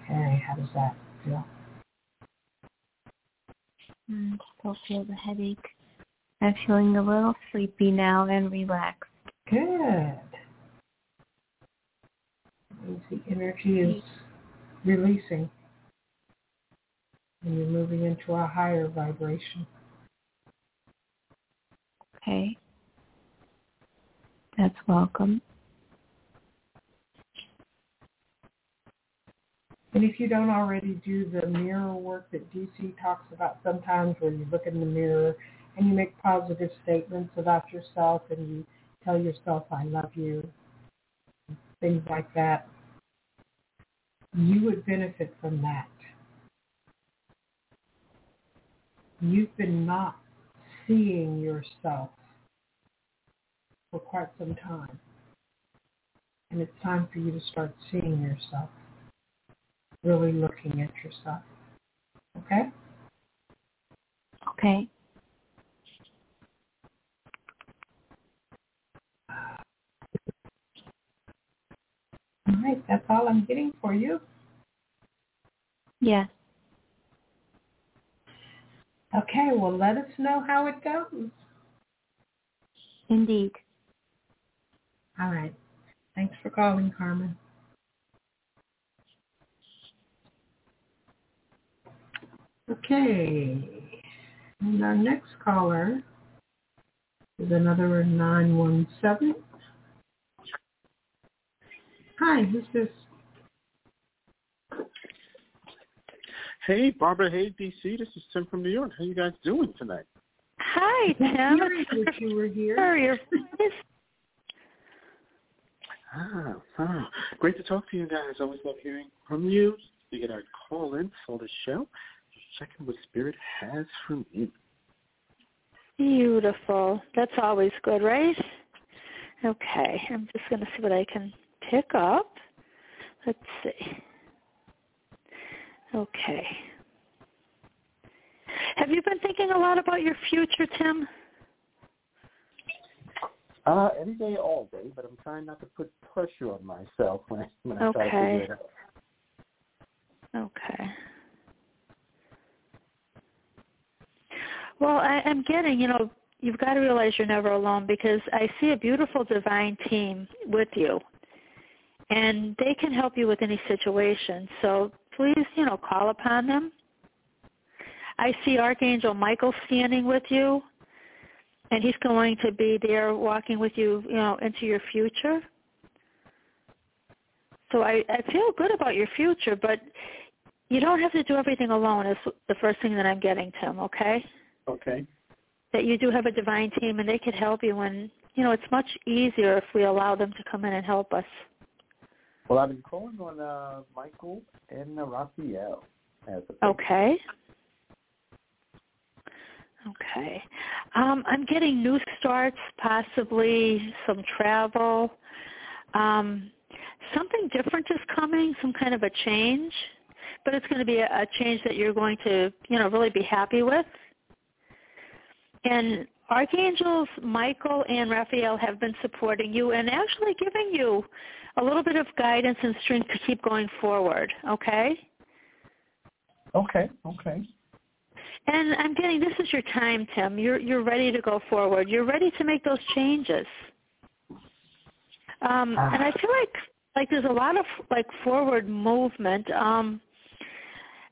Speaker 2: Okay, how does that feel?
Speaker 6: Mm, still feel the headache. I'm feeling a little sleepy now and relaxed.
Speaker 2: Good. The energy is releasing and you're moving into a higher vibration.
Speaker 6: Okay. That's welcome.
Speaker 2: And if you don't already do the mirror work that DC talks about sometimes where you look in the mirror and you make positive statements about yourself and you tell yourself, I love you, things like that, you would benefit from that. You've been not seeing yourself for quite some time. And it's time for you to start seeing yourself, really looking at yourself. Okay?
Speaker 6: Okay.
Speaker 2: All right, that's all I'm getting for you.
Speaker 6: Yes.
Speaker 2: Okay, well, let us know how it goes.
Speaker 6: Indeed.
Speaker 2: All right. Thanks for calling, Carmen. Okay. And our next caller is another 917. Hi, who's this?
Speaker 7: Hey, Barbara. Hey, DC. This is Tim from New York. How you guys doing tonight?
Speaker 3: Hi, Tim.
Speaker 2: Hearing that you were here.
Speaker 3: Sorry, your voice.
Speaker 7: Ah, ah, great to talk to you guys. Always love hearing from you. You get our call in for the show. Checking what Spirit has for me.
Speaker 3: Beautiful. That's always good, right? Okay, I'm just going to see what I can pick up. Let's see. Okay. Have you been thinking a lot about your future, Tim?
Speaker 7: Uh, every day, all day, but I'm trying not to put pressure on myself when I, when I try to
Speaker 3: Okay.
Speaker 7: figure it.
Speaker 3: Okay. Well, I, I'm getting, you know, you've got to realize you're never alone because I see a beautiful divine team with you. And they can help you with any situation. So please, you know, call upon them. I see Archangel Michael standing with you, and he's going to be there walking with you, you know, into your future. So I, I feel good about your future, but you don't have to do everything alone is the first thing that I'm getting, Tim, okay?
Speaker 7: Okay.
Speaker 3: That you do have a divine team and they could help you and you know, it's much easier if we allow them to come in and help us.
Speaker 7: Well, I've been calling on uh, Michael and uh, Raphael as a
Speaker 3: Okay. Okay. Um, I'm getting new starts, possibly some travel. Um, something different is coming, some kind of a change, but it's going to be a, a change that you're going to, you know, really be happy with. And archangels Michael and Raphael have been supporting you and actually giving you a little bit of guidance and strength to keep going forward. Okay.
Speaker 7: Okay. Okay.
Speaker 3: And I'm getting this is your time, Tim. You're you're ready to go forward. You're ready to make those changes. Um, and I feel like like there's a lot of like forward movement. Um,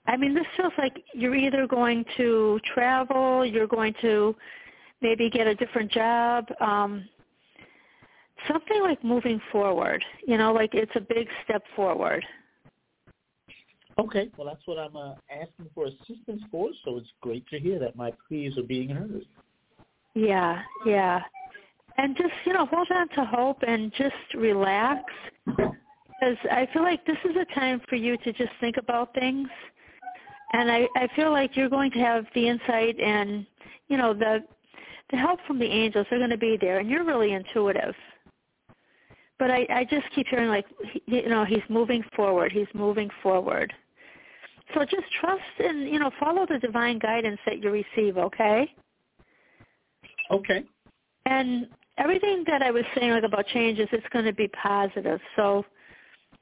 Speaker 3: I mean, this feels like you're either going to travel, you're going to maybe get a different job, um, something like moving forward. You know, like it's a big step forward.
Speaker 8: Okay, well, that's what I'm uh, asking for assistance for, so it's great to hear that my pleas are being heard.
Speaker 3: Yeah, yeah. And just, you know, hold on to hope and just relax. Because I feel like this is a time for you to just think about things. And I, I feel like you're going to have the insight and, you know, the the help from the angels are going to be there. And you're really intuitive. But I, I just keep hearing like, you know, he's moving forward. He's moving forward. So just trust and, you know, follow the divine guidance that you receive, okay?
Speaker 8: Okay.
Speaker 3: And everything that I was saying like about changes, it's going to be positive. So,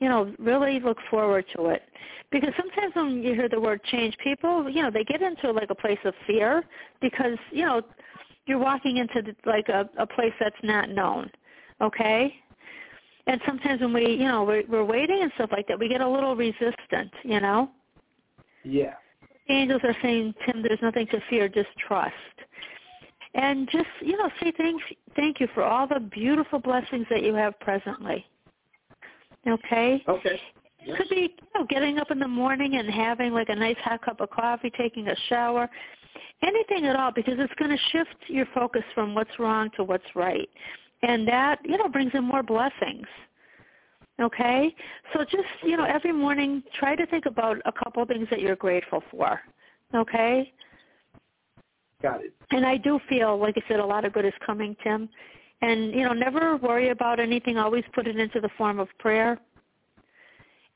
Speaker 3: you know, really look forward to it. Because sometimes when you hear the word change, people, you know, they get into like a place of fear because, you know, you're walking into the, like a, a place that's not known. Okay? And sometimes when we, you know, we're, we're waiting and stuff like that, we get a little resistant, you know?
Speaker 8: Yeah.
Speaker 3: The angels are saying, Tim, there's nothing to fear, just trust. And just, you know, say thank, thank you for all the beautiful blessings that you have presently. Okay?
Speaker 8: Okay.
Speaker 7: Yes.
Speaker 3: Could be, you know, getting up in the morning and having like a nice hot cup of coffee, taking a shower, anything at all, because it's going to shift your focus from what's wrong to what's right, and that you know brings in more blessings. Okay, so just you know every morning try to think about a couple of things that you're grateful for. Okay.
Speaker 7: Got it.
Speaker 3: And I do feel, like I said, a lot of good is coming, Tim. And you know, never worry about anything. Always put it into the form of prayer.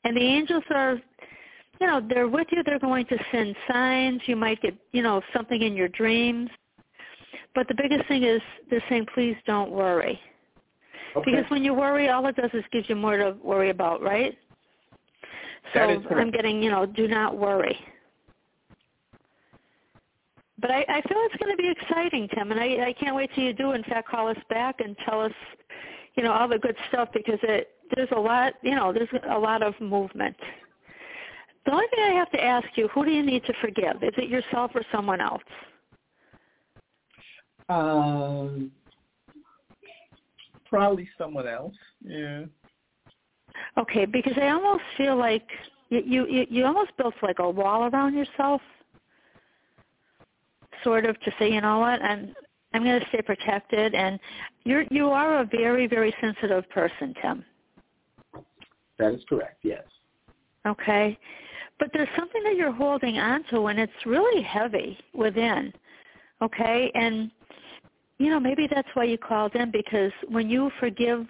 Speaker 3: And the angels are, you know, they're with you. They're going to send signs. You might get, you know, something in your dreams. But the biggest thing is they're saying, please don't worry.
Speaker 7: Okay.
Speaker 3: Because when you worry, all it does is gives you more to worry about, right? So
Speaker 7: That is correct.
Speaker 3: I'm getting, you know, do not worry. But I, I feel it's going to be exciting, Tim, and I, I can't wait till you do, in fact, call us back and tell us, you know, all the good stuff because it there's a lot, you know, there's a lot of movement. The only thing I have to ask you, who do you need to forgive? Is it yourself or someone else?
Speaker 8: Um, probably someone else. Yeah.
Speaker 3: Okay, because I almost feel like you you you almost built like a wall around yourself, sort of to say, you know what, I'm I'm going to stay protected, and you're you are a very very sensitive person, Tim.
Speaker 7: That is correct. Yes.
Speaker 3: Okay, but there's something that you're holding on to, and it's really heavy within. Okay, and you know maybe that's why you called in because when you forgive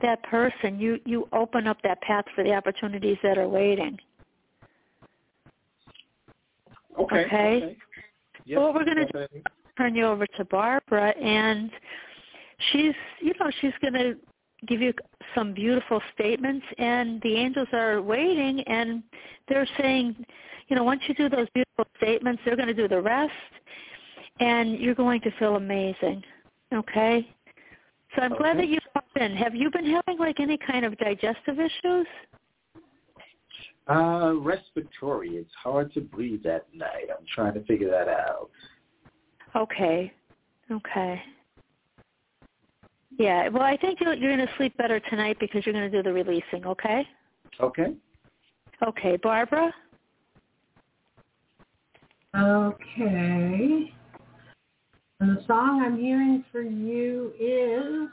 Speaker 3: that person, you you open up that path for the opportunities that are waiting.
Speaker 7: Okay.
Speaker 3: Okay.
Speaker 7: Yes,
Speaker 3: Well, we're gonna. Turn you over to Barbara, and she's you know she's going to give you some beautiful statements, and the angels are waiting, and they're saying, you know, once you do those beautiful statements, they're going to do the rest, and you're going to feel amazing. Okay. So I'm glad that you popped in. Have you been having like any kind of digestive issues?
Speaker 7: Uh, respiratory. It's hard to breathe at night. I'm trying to figure that out.
Speaker 3: Okay. Okay. Yeah. Well, I think you're, you're going to sleep better tonight because you're going to do the releasing. Okay.
Speaker 7: Okay.
Speaker 3: Okay, Barbara.
Speaker 2: Okay. And the song I'm hearing for you is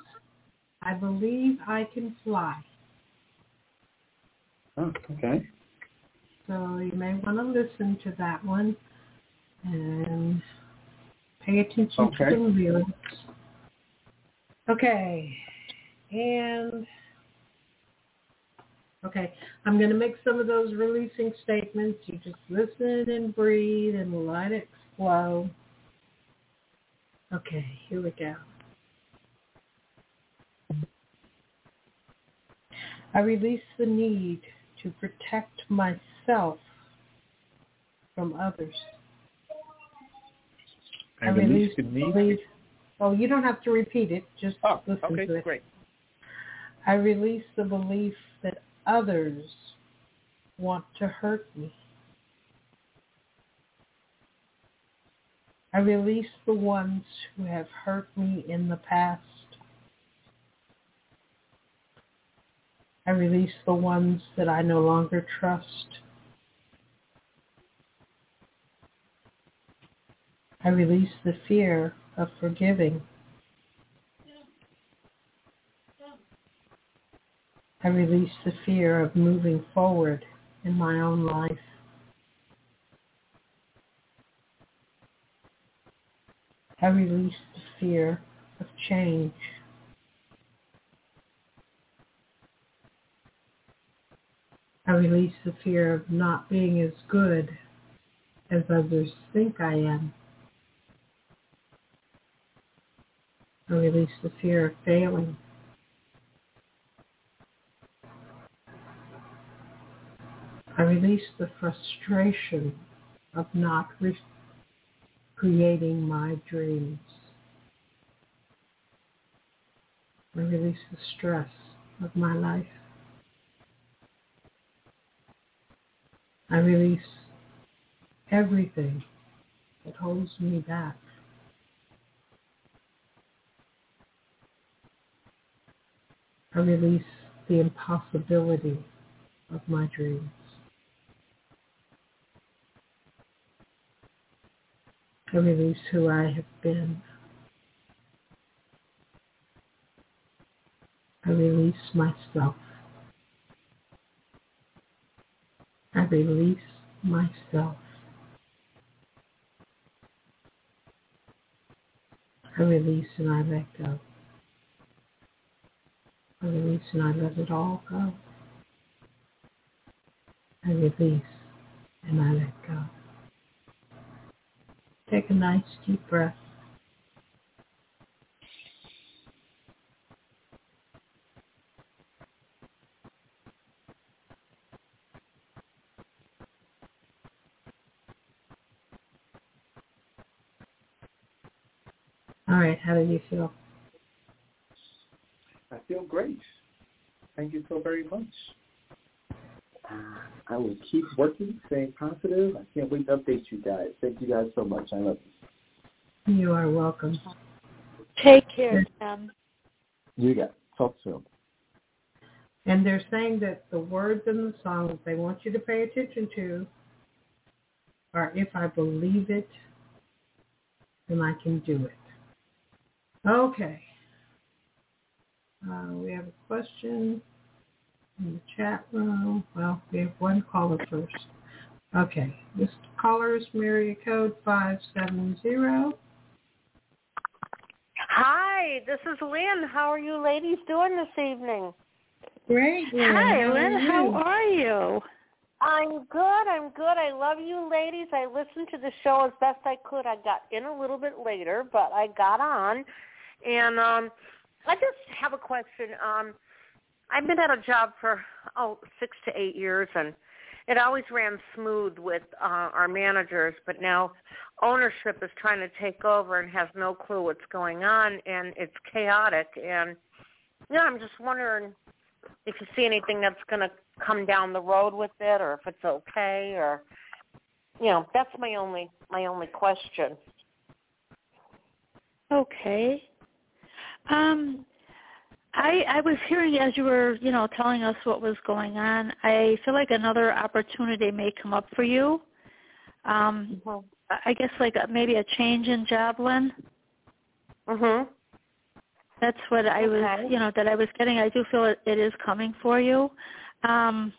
Speaker 2: I Believe I Can Fly.
Speaker 7: Oh, okay.
Speaker 2: So you may want to listen to that one and pay attention
Speaker 7: Okay.
Speaker 2: to the lyrics. Okay. And okay, I'm going to make some of those releasing statements. You just listen and breathe and let it flow. Okay, here we go. I release the need to protect myself from others.
Speaker 8: I release the need.
Speaker 2: believe- Oh, you don't have to repeat it. Just
Speaker 8: Oh,
Speaker 2: listen
Speaker 8: okay,
Speaker 2: to it.
Speaker 8: great.
Speaker 2: I release the belief that others want to hurt me. I release the ones who have hurt me in the past. I release the ones that I no longer trust. I release the fear of forgiving. I release the fear of moving forward in my own life. I release the fear of change. I release the fear of not being as good as others think I am. I release the fear of failing. I release the frustration of not re- creating my dreams. I release the stress of my life. I release everything that holds me back. I release the impossibility of my dreams. I release who I have been. I release myself. I release myself. I release and I let go. Release and I let it all go. I release and I let go. Take a nice deep breath. All right, how do you feel?
Speaker 7: I feel great. Thank you so very much. Uh, I will keep working, staying positive. I can't wait to update you guys. Thank you guys so much. I love you.
Speaker 2: You are welcome.
Speaker 3: Take care, Tim.
Speaker 7: You got it. Talk soon.
Speaker 2: And they're saying that the words in the song that they want you to pay attention to are if I believe it, then I can do it. Okay. Uh, we have a question in the chat room. Well, we have one caller first. Okay. This caller is area code 570.
Speaker 9: Hi, this is Lynn. How are you ladies doing this evening?
Speaker 2: Great. Lynn.
Speaker 3: Hi,
Speaker 2: How
Speaker 3: Lynn.
Speaker 2: are
Speaker 3: How are you?
Speaker 9: I'm good. I'm good. I love you ladies. I listened to the show as best I could. I got in a little bit later, but I got on. And um I just have a question. Um I've been at a job for oh, six to eight years and it always ran smooth with uh, our managers, but now ownership is trying to take over and has no clue what's going on, and it's chaotic. And yeah, I'm just wondering if you see anything that's going to come down the road with it, or if it's okay, or you know, that's my only my only question.
Speaker 3: Okay. Um, I I was hearing as you were, you know, telling us what was going on. I feel like another opportunity may come up for you. Um, I guess like a, maybe a change in job, Lynn.
Speaker 9: Mhm.
Speaker 3: That's what I was,
Speaker 9: Okay.
Speaker 3: you know, that I was getting. I do feel it, it is coming for you. Um,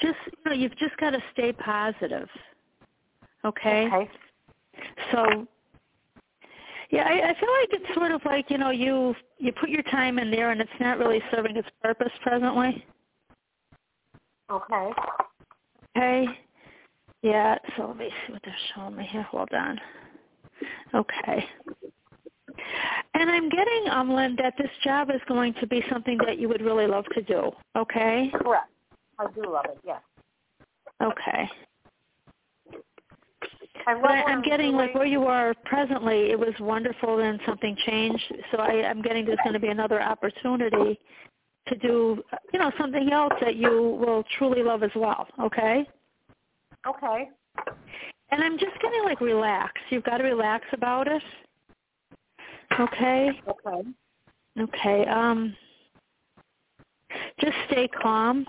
Speaker 3: just, you know, you've just got to stay positive. Okay.
Speaker 9: Okay.
Speaker 3: So, yeah, I, I feel like it's sort of like you know you you put your time in there and it's not really serving its purpose presently.
Speaker 9: Okay.
Speaker 3: Okay. Yeah. So let me see what they're showing me here. Hold on. Okay. And I'm getting, um, Lynn, that this job is going to be something that you would really love to do. Okay.
Speaker 9: Correct. I do love it. Yes.
Speaker 3: Okay.
Speaker 9: I
Speaker 3: But I, I'm getting like where you are presently. It was wonderful, then something changed. So I, I'm getting there's going to be another opportunity to do, you know, something else that you will truly love as well. Okay.
Speaker 9: Okay.
Speaker 3: And I'm just getting like relax. You've got to relax about it. Okay.
Speaker 9: Okay.
Speaker 3: Okay. Um. Just stay calm.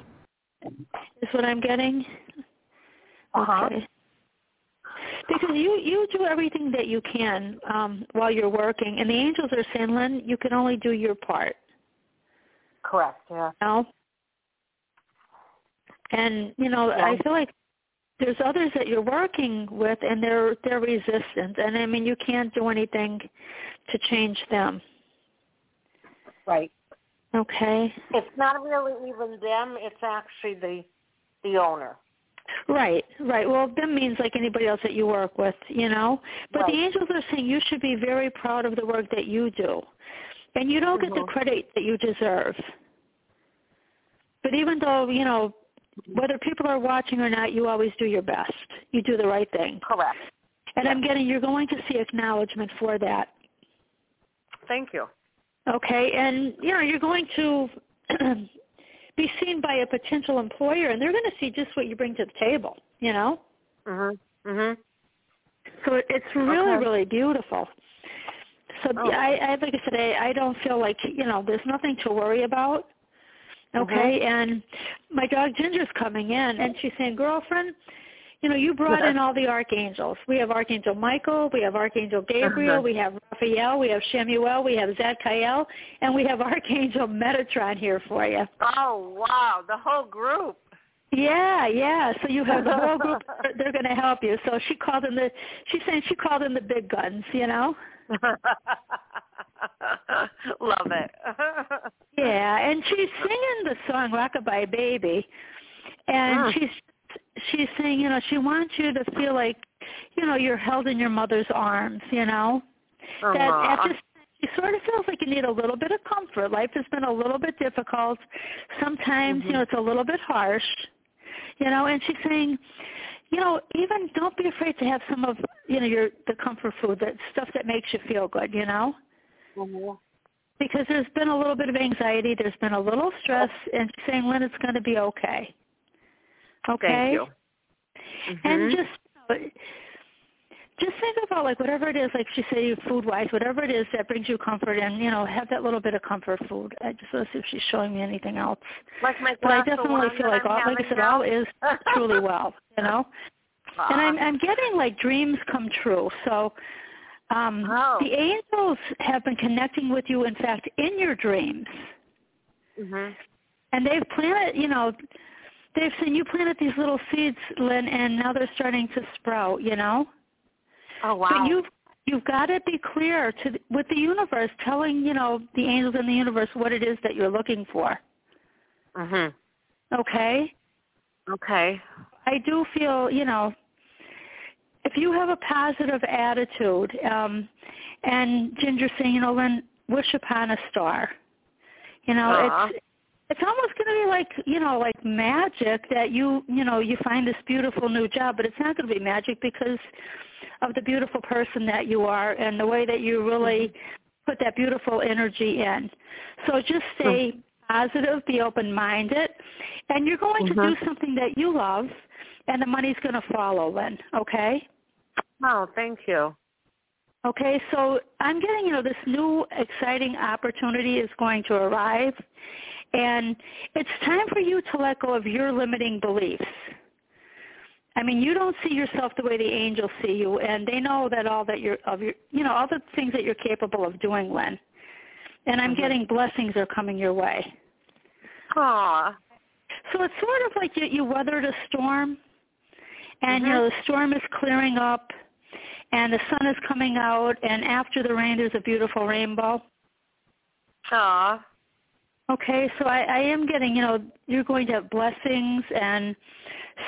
Speaker 3: Is what I'm getting.
Speaker 9: Uh-huh.
Speaker 3: Okay. Because you you do everything that you can um, while you're working, and the angels are saying, Lynn, you can only do your part.
Speaker 9: Correct. Yeah.
Speaker 3: You know? And you know,
Speaker 9: Yeah.
Speaker 3: I feel like there's others that you're working with, and they're they're resistant, and I mean, you can't do anything to change them.
Speaker 9: Right.
Speaker 3: Okay.
Speaker 9: It's not really even them. It's actually the the owner.
Speaker 3: Right, right. Well, them means like anybody else that you work with, you know. But the
Speaker 9: Right.
Speaker 3: angels are saying you should be very proud of the work that you do, and you don't get the
Speaker 9: Mhm.
Speaker 3: credit that you deserve. But even though you know whether people are watching or not, you always do your best. You do the right thing,
Speaker 9: Correct.
Speaker 3: and. I'm getting you're going to see acknowledgement for that.
Speaker 9: Thank you.
Speaker 3: Okay, and you know you're going to be seen by a potential employer, and they're going to see just what you bring to the table. You know.
Speaker 9: Mhm. Mhm.
Speaker 3: So it's really,
Speaker 9: Okay.
Speaker 3: really beautiful. So
Speaker 9: Oh.
Speaker 3: I, I, like I said, I, I don't feel like you know there's nothing to worry about. Okay, and my dog Ginger's coming in, and she's saying, "Girlfriend, you know, you brought in all the archangels. We have Archangel Michael, we have Archangel Gabriel,
Speaker 9: Uh-huh.
Speaker 3: we have Raphael, we have Chamuel, we have Zadkiel, and we have Archangel Metatron here for you."
Speaker 9: Oh wow, the whole group.
Speaker 3: Yeah, yeah. So you have the whole group. They're going to help you. So she called them the. She's saying she called them the big guns. You know.
Speaker 9: Love it.
Speaker 3: Yeah, and she's singing the song "Rockabye Baby," and
Speaker 9: Mm.
Speaker 3: she's she's saying, you know, she wants you to feel like, you know, you're held in your mother's arms. You know, that
Speaker 9: Aw.
Speaker 3: at this she sort of feels like you need a little bit of comfort. Life has been a little bit difficult. Sometimes, you mm-hmm. know, it's a little bit harsh. You know, and she's saying, you know, even don't be afraid to have some of, you know, your the comfort food, that stuff that makes you feel good, you know? Mm-hmm. Because there's been a little bit of anxiety, there's been a little stress, and she's saying, Lynn, it's going to be okay. Okay?
Speaker 9: Thank you.
Speaker 3: And just just think about like whatever it is, like she said, food wise, whatever it is that brings you comfort, and you know, have that little bit of comfort food. I just want to see if she's showing me anything else.
Speaker 9: like my
Speaker 3: But I definitely feel like
Speaker 9: I'm
Speaker 3: all, like I said,
Speaker 9: now.
Speaker 3: all is truly well, you know. And I'm I'm getting like dreams come true. So um
Speaker 9: Oh.
Speaker 3: the angels have been connecting with you in fact in your dreams.
Speaker 9: Mhm.
Speaker 3: And they've planted, you know, seen you planted these little seeds, Lynn, and now they're starting to sprout, you know?
Speaker 9: Oh wow.
Speaker 3: But you've you've got to be clear to the, with the universe, telling you know the angels in the universe what it is that you're looking for.
Speaker 9: Mhm.
Speaker 3: Okay.
Speaker 9: Okay.
Speaker 3: I do feel you know if you have a positive attitude, um, and Ginger saying, you know, Lynn, wish upon a star. You know, it's it's almost going to be like you know like magic that you you know you find this beautiful new job, but it's not going to be magic because of the beautiful person that you are and the way that you really mm-hmm. put that beautiful energy in. So just stay positive, be open-minded, and you're going to do mm-hmm. something that you love, and the money's going to follow, Lynn. Okay.
Speaker 9: Oh, thank you.
Speaker 3: Okay, so I'm getting, you know, this new exciting opportunity is going to arrive, and it's time for you to let go of your limiting beliefs. I mean, you don't see yourself the way the angels see you, and they know that all that you're of your, you know, all the things that you're capable of doing, Lynn. And I'm mm-hmm. getting blessings are coming your way.
Speaker 9: Aw.
Speaker 3: So it's sort of like you, you weathered a storm, and you know mm-hmm. the storm is clearing up, and the sun is coming out, and after the rain, there's a beautiful rainbow.
Speaker 9: Aw.
Speaker 3: Okay, so I, I am getting, you know, you're going to have blessings and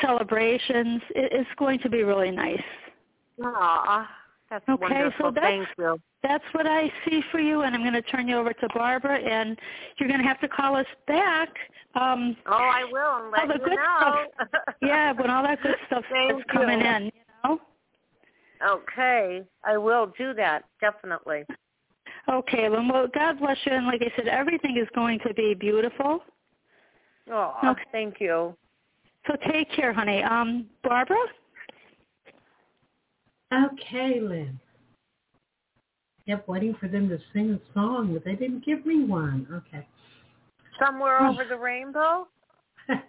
Speaker 3: celebrations. It, it's going to be really nice.
Speaker 9: Aw. That's
Speaker 3: Okay,
Speaker 9: wonderful.
Speaker 3: so that's
Speaker 9: Thank you.
Speaker 3: that's what I see for you, and I'm going to turn you over to Barbara, and you're going to have to call us back. Um,
Speaker 9: Oh, I will and let
Speaker 3: all the good
Speaker 9: know.
Speaker 3: stuff. yeah, when all that good stuff is coming in, you know.
Speaker 9: Okay, I will do that definitely.
Speaker 3: Okay, well, well, God bless you, and like I said, everything is going to be beautiful.
Speaker 9: Oh,
Speaker 3: Okay.
Speaker 9: thank you.
Speaker 3: So take care, honey. Um, Barbara.
Speaker 2: Okay, Lynn. Kept waiting for them to sing a song, but they didn't give me one. Okay.
Speaker 9: Somewhere over the rainbow.
Speaker 2: that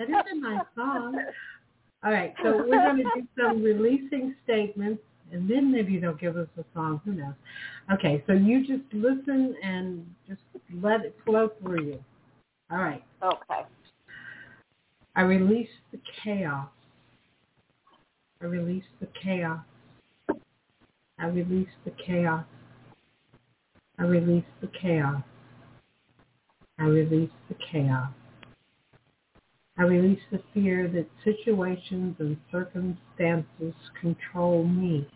Speaker 2: is a nice song. All right, so we're going to do some releasing statements, and then maybe they'll give us a song. Who knows? Okay, so you just listen and just let it flow through you. All right.
Speaker 9: Okay.
Speaker 2: I release the chaos. I release the chaos. I release the chaos. I release the chaos. I release the chaos. I release the fear that situations and circumstances control me.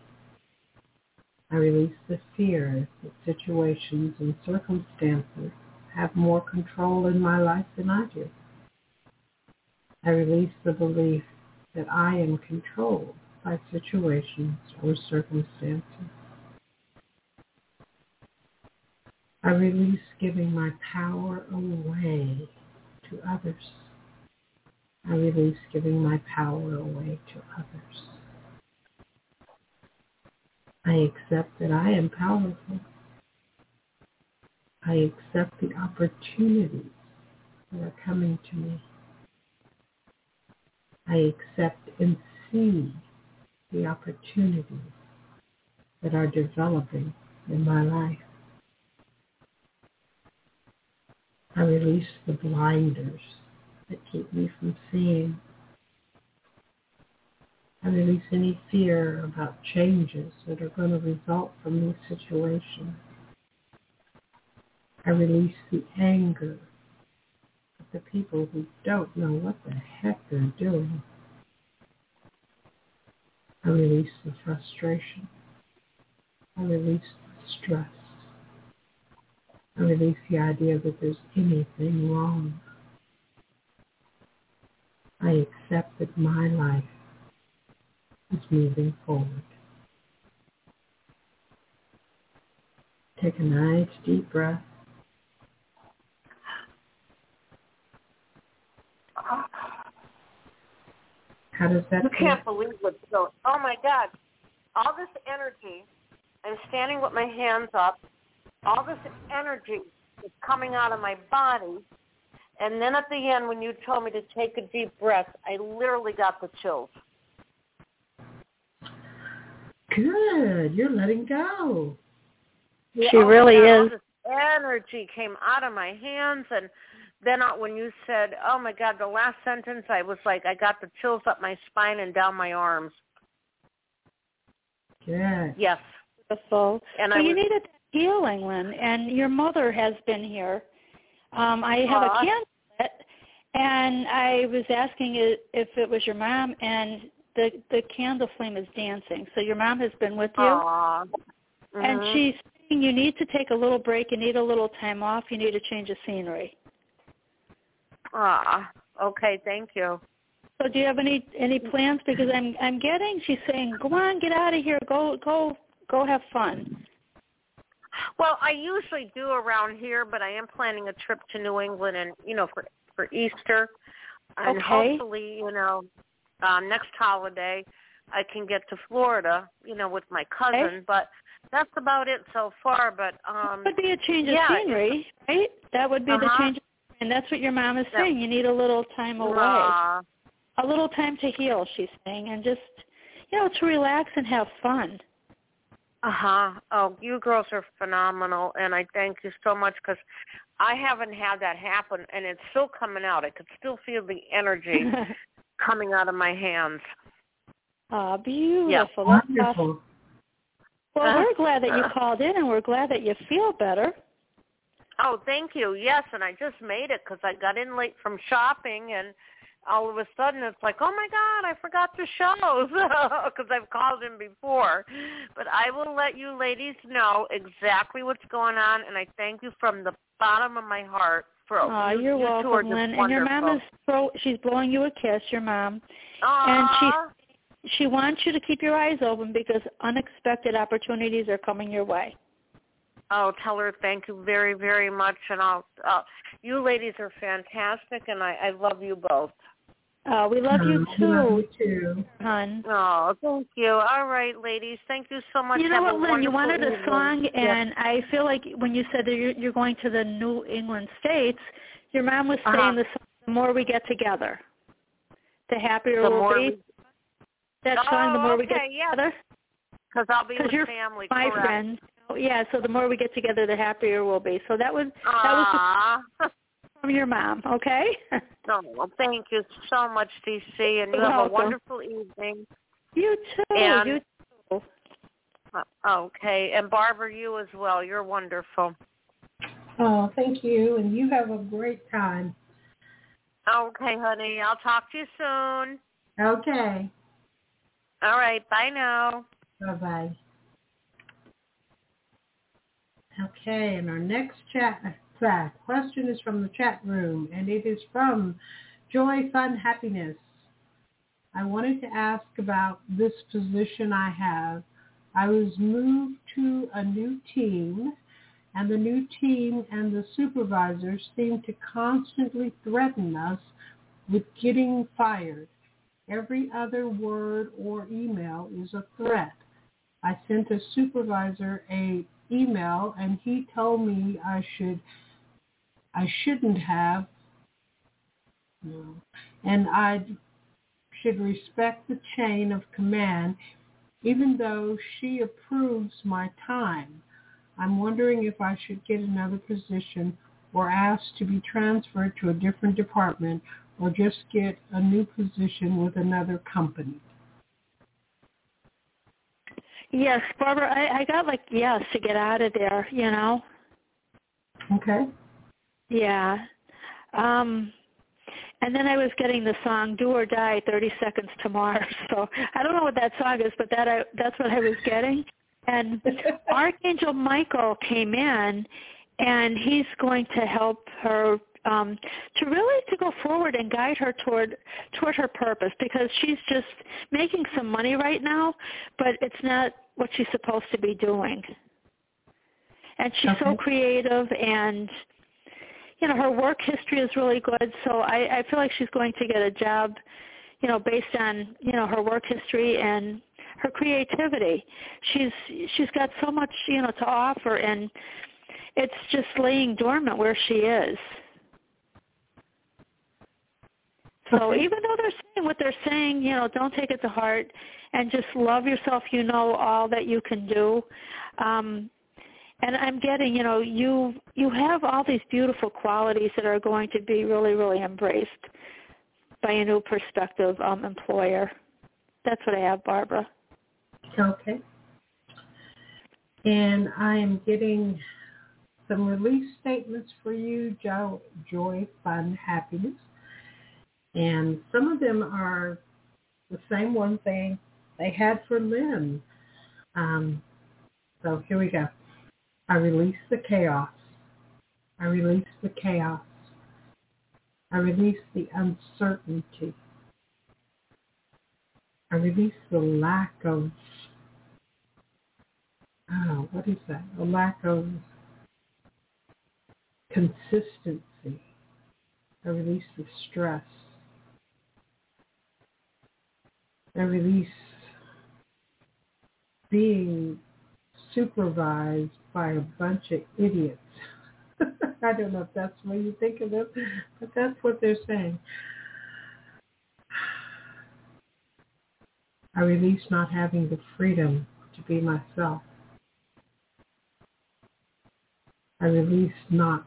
Speaker 2: I release the fear that situations and circumstances have more control in my life than I do. I release the belief that I am controlled by situations or circumstances. I release giving my power away to others. I release giving my power away to others. I accept that I am powerful. I accept the opportunities that are coming to me. I accept and see the opportunities that are developing in my life. I release the blinders that keep me from seeing. I release any fear about changes that are going to result from this situation. I release the anger of the people who don't know what the heck they're doing. I release the frustration. I release the stress. I release the idea that there's anything wrong. I accept that my life is moving forward. Take a nice deep breath. How does that
Speaker 9: You
Speaker 2: feel?
Speaker 9: can't believe what's going. Oh my God! All this energy. I'm standing with my hands up. All this energy is coming out of my body, and then at the end, when you told me to take a deep breath, I literally got the chills.
Speaker 2: Good. You're letting go.
Speaker 9: Yeah,
Speaker 3: She
Speaker 9: oh
Speaker 3: really
Speaker 9: God,
Speaker 3: is.
Speaker 9: energy came out of my hands, and then uh, when you said, "Oh my God," the last sentence, I was like, I got the chills up my spine and down my arms.
Speaker 2: Good.
Speaker 9: Yes,
Speaker 3: Beautiful.
Speaker 9: and
Speaker 3: well,
Speaker 9: I
Speaker 3: you
Speaker 9: was,
Speaker 3: needed that healing, Lynn, and your mother has been here. Um, I have
Speaker 9: Aw.
Speaker 3: a candle and I was asking if it was your mom, and the the candle flame is dancing. So your mom has been with you,
Speaker 9: Aw.
Speaker 3: and she's saying you need to take a little break. You need a little time off. You need to change of scenery.
Speaker 9: Ah, okay, thank you.
Speaker 3: So do you have any any plans? Because I'm I'm getting she's saying, go on, get out of here, go go go have fun.
Speaker 9: Well, I usually do around here, but I am planning a trip to New England, and you know, for for Easter, and
Speaker 3: Okay.
Speaker 9: hopefully, you know, um, next holiday, I can get to Florida, you know, with my cousin. But that's about it so far. But um,
Speaker 3: That would be a change of
Speaker 9: yeah.
Speaker 3: scenery, right? That would be the
Speaker 9: Uh-huh.
Speaker 3: change, and that's what your mom is saying. You need a little time away,
Speaker 9: aw,
Speaker 3: a little time to heal. She's saying, and just you know to relax and have fun.
Speaker 9: Uh-huh. Oh, you girls are phenomenal, and I thank you so much because I haven't had that happen, and it's still coming out. I could still feel the energy coming out of my hands.
Speaker 3: Ah, beautiful. That's awesome.
Speaker 2: Wonderful.
Speaker 3: Well, we're glad that you called in, and we're glad that you feel better.
Speaker 9: Oh, thank you. Yes, and I just made it because I got in late from shopping, and all of a sudden it's like, oh my God, I forgot the shows because I've called in before. But I will let you ladies know exactly what's going on, and I thank you from the bottom of my heart for
Speaker 3: Oh,
Speaker 9: you,
Speaker 3: you're
Speaker 9: you
Speaker 3: welcome, Lynn. And your mom is throw, she's blowing you a kiss, your mom.
Speaker 9: and
Speaker 3: She she wants you to keep your eyes open because unexpected opportunities are coming your way.
Speaker 9: Oh, tell her thank you very, very much, and I'll. Uh, you ladies are fantastic, and I, I love you both.
Speaker 3: Uh, we love you
Speaker 2: we love
Speaker 3: too,
Speaker 2: you too.
Speaker 3: hon.
Speaker 9: Oh, thank you. All right, ladies, thank you so much.
Speaker 3: You know
Speaker 9: Have
Speaker 3: what, Lynn? You wanted a
Speaker 9: evening.
Speaker 3: song,
Speaker 9: Yes.
Speaker 3: and I feel like when you said that you're, you're going to the New England states, your mom was
Speaker 9: Uh-huh.
Speaker 3: saying the song, "The more we get together, the happier
Speaker 9: The
Speaker 3: we'll be."
Speaker 9: we-
Speaker 3: that song, "The
Speaker 9: Oh,
Speaker 3: more we get
Speaker 9: okay, yes.
Speaker 3: together."
Speaker 9: Because I'll be
Speaker 3: Because
Speaker 9: with
Speaker 3: you're
Speaker 9: family.
Speaker 3: my
Speaker 9: correct.
Speaker 3: friend. Oh, yeah, so the more we get together, the happier we'll be. So that was that was
Speaker 9: Aw.
Speaker 3: from your mom, okay?
Speaker 9: no, well, thank you so much, DC, and you
Speaker 3: You're
Speaker 9: have
Speaker 3: welcome.
Speaker 9: a wonderful evening.
Speaker 3: you too.
Speaker 9: And-
Speaker 3: you too.
Speaker 9: Uh, Okay, and Barbara, you as well. You're wonderful.
Speaker 2: Oh, thank you, and you have a great time.
Speaker 9: Okay, honey, I'll talk to you soon.
Speaker 2: Okay.
Speaker 9: All right, bye now.
Speaker 2: Bye-bye. Okay, and our next chat question is from the chat room, and it is from Joy Fun Happiness. I wanted to ask about this position I have. I was moved to a new team, and the new team and the supervisors seem to constantly threaten us with getting fired. Every other word or email is a threat. I sent a supervisor a email and he told me I should I shouldn't have no, and I should respect the chain of command even though she approves my time. I'm wondering if I should get another position or ask to be transferred to a different department or just get a new position with another company.
Speaker 3: Yes, Barbara, I, I got like yes to get out of there, you know.
Speaker 2: Okay.
Speaker 3: Yeah. Um and then I was getting the song "Do or Die" 30 Seconds to Mars. So I don't know what that song is, but that I, that's what I was getting. And Archangel Michael came in, and he's going to help her um, to really to go forward and guide her toward toward her purpose because she's just making some money right now, but it's not what she's supposed to be doing. And she's okay. so creative and you know her work history is really good, so I, I feel like she's going to get a job, you know, based on you know her work history and her creativity. She's she's got so much you know to offer, and it's just laying dormant where she is. So
Speaker 2: okay.
Speaker 3: even though they're saying what they're saying, you know, don't take it to heart and just love yourself. You know all that you can do. Um, and I'm getting, you know, you you have all these beautiful qualities that are going to be really, really embraced by a new perspective um, employer. That's what I have, Barbara.
Speaker 2: Okay. And I am getting some release statements for you, joy, joy, fun, happiness. And some of them are the same one thing they had for Lynn. Um, so here we go. I release the chaos. I release the chaos. I release the uncertainty. I release the lack of, oh, what is that? A lack of consistency. I release the stress. I release being supervised by a bunch of idiots. I don't know if that's what you think of it, but that's what they're saying. I release not having the freedom to be myself. I release not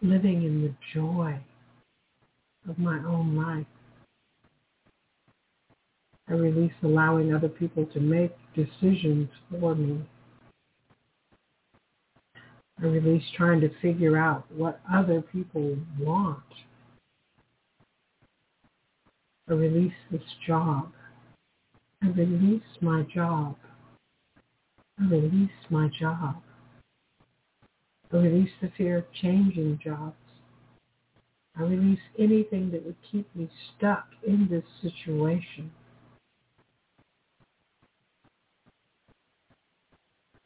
Speaker 2: living in the joy of my own life. I release allowing other people to make decisions for me. I release trying to figure out what other people want. I release this job. I release my job. I release my job. I release the fear of changing jobs. I release anything that would keep me stuck in this situation.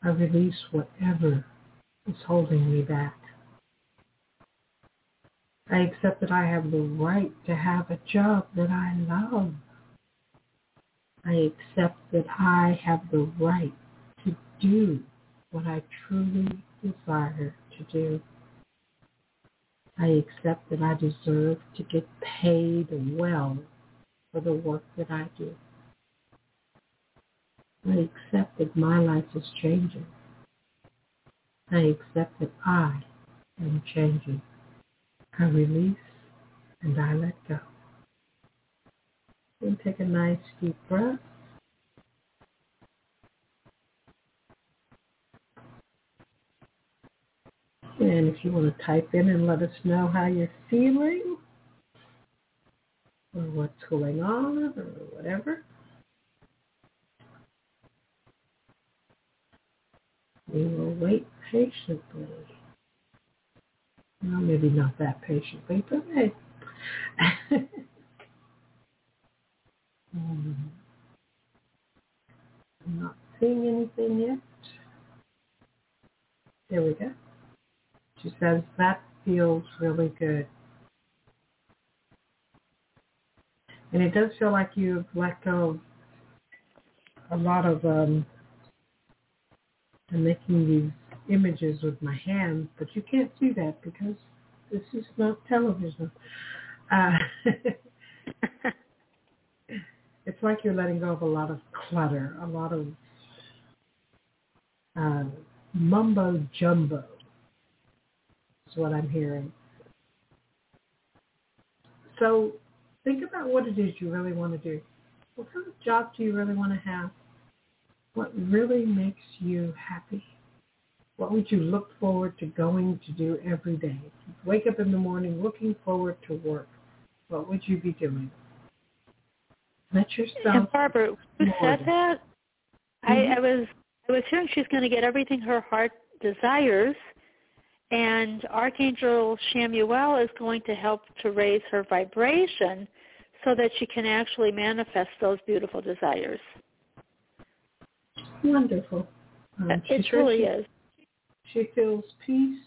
Speaker 2: I release whatever is holding me back. I accept that I have the right to have a job that I love. I accept that I have the right to do what I truly desire to do. I accept that I deserve to get paid well for the work that I do. I accept that my life is changing. I accept that I am changing. I release and I let go. And take a nice deep breath. And if you want to type in and let us know how you're feeling or what's going on or whatever, We will wait patiently. Well, maybe not that patiently, but hey. um, not seeing anything yet. There we go. She says that feels really good. And it does feel like you've let go of a lot of um, I'm making these images with my hands, but you can't see that because this is not television. Uh, it's like you're letting go of a lot of clutter, a lot of uh, mumbo jumbo is what I'm hearing. So think about what it is you really want to do. What kind of job do you really want to have? What really makes you happy? What would you look forward to going to do every day? Wake up in the morning looking forward to work. What would you be doing? Let yourself.
Speaker 3: And Barbara, who said that?
Speaker 2: Mm-hmm.
Speaker 3: I, I was I was hearing she's going to get everything her heart desires, and Archangel Chamuel is going to help to raise her vibration so that she can actually manifest those beautiful desires.
Speaker 2: Wonderful. Um,
Speaker 3: it
Speaker 2: she says
Speaker 3: truly
Speaker 2: she,
Speaker 3: is.
Speaker 2: She feels peace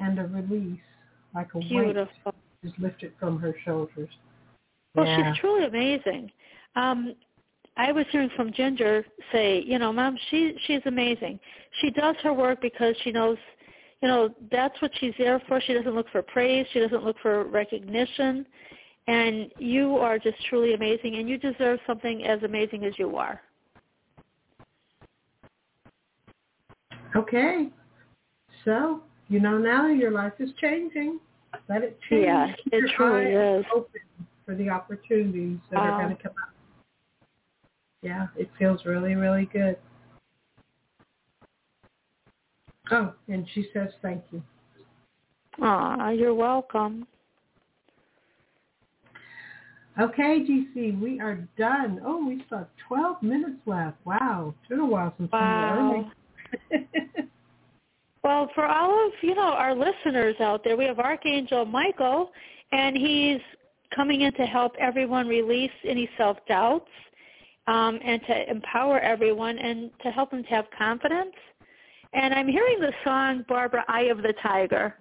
Speaker 2: and a release, like a
Speaker 3: Beautiful.
Speaker 2: weight is lifted from her shoulders.
Speaker 3: Well,
Speaker 2: yeah.
Speaker 3: she's truly amazing. Um, I was hearing from Ginger say, you know, Mom, she she's amazing. She does her work because she knows, you know, that's what she's there for. She doesn't look for praise. She doesn't look for recognition. And you are just truly amazing, and you deserve something as amazing as you are.
Speaker 2: Okay. So, you know now your life is changing. Let it change.
Speaker 3: Yeah,
Speaker 2: Keep
Speaker 3: it
Speaker 2: your
Speaker 3: truly
Speaker 2: eyes
Speaker 3: is.
Speaker 2: open for the opportunities that are going to uh, come up. Yeah, it feels really, really good. Oh, and she says thank you.
Speaker 3: Aw, you're welcome.
Speaker 2: Okay, DC, we are done. Oh, we still have 12 minutes left. Wow, it's been a while since
Speaker 3: Wow.
Speaker 2: we were early.
Speaker 3: Well, for all of you know our listeners out there, we have Archangel Michael, and he's coming in to help everyone release any self doubts, um, and to empower everyone, and to help them to have confidence. And I'm hearing the song Barbara, "Eye of the Tiger."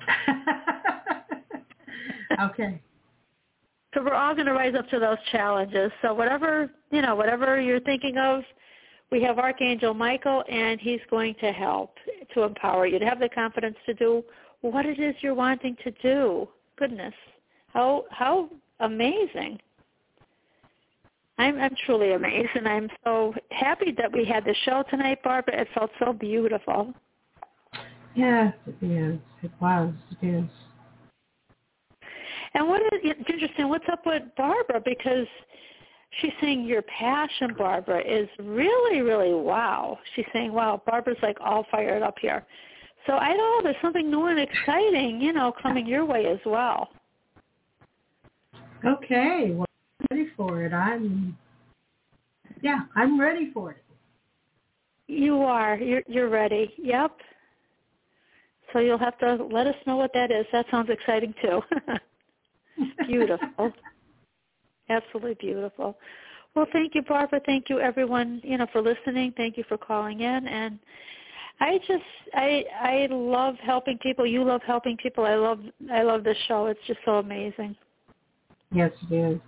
Speaker 2: okay.
Speaker 3: So we're all going to rise up to those challenges. So whatever you know, whatever you're thinking of, we have Archangel Michael, and he's going to help to empower you to have the confidence to do what it is you're wanting to do. Goodness, how how amazing! I'm I'm truly amazed, and I'm so happy that we had the show tonight, Barbara. It felt so beautiful.
Speaker 2: Yes, it is. It was. It is.
Speaker 3: And what is it's interesting? What's up with Barbara? Because she's saying your passion, Barbara, is really, really wow. She's saying, wow, Barbara's like all fired up here. So I don't know. There's something new and exciting, you know, coming your way as well.
Speaker 2: Okay, well, I'm ready for it. I'm, yeah, I'm ready for it.
Speaker 3: You are. You're you're ready. Yep. So you'll have to let us know what that is. That sounds exciting too. beautiful. Absolutely beautiful. Well, thank you, Barbara. Thank you, everyone, you know, for listening. Thank you for calling in. And I just, I, I love helping people. You love helping people. I love, I love this show. It's just so amazing.
Speaker 2: Yes, it is.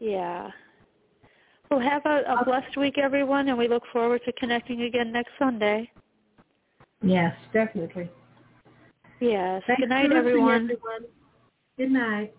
Speaker 3: Yeah. Well, have a, a blessed week, everyone, and we look forward to connecting again next Sunday.
Speaker 2: Yes, definitely.
Speaker 3: Yes.
Speaker 2: Thanks
Speaker 3: Good night, everyone.
Speaker 2: everyone. Good night.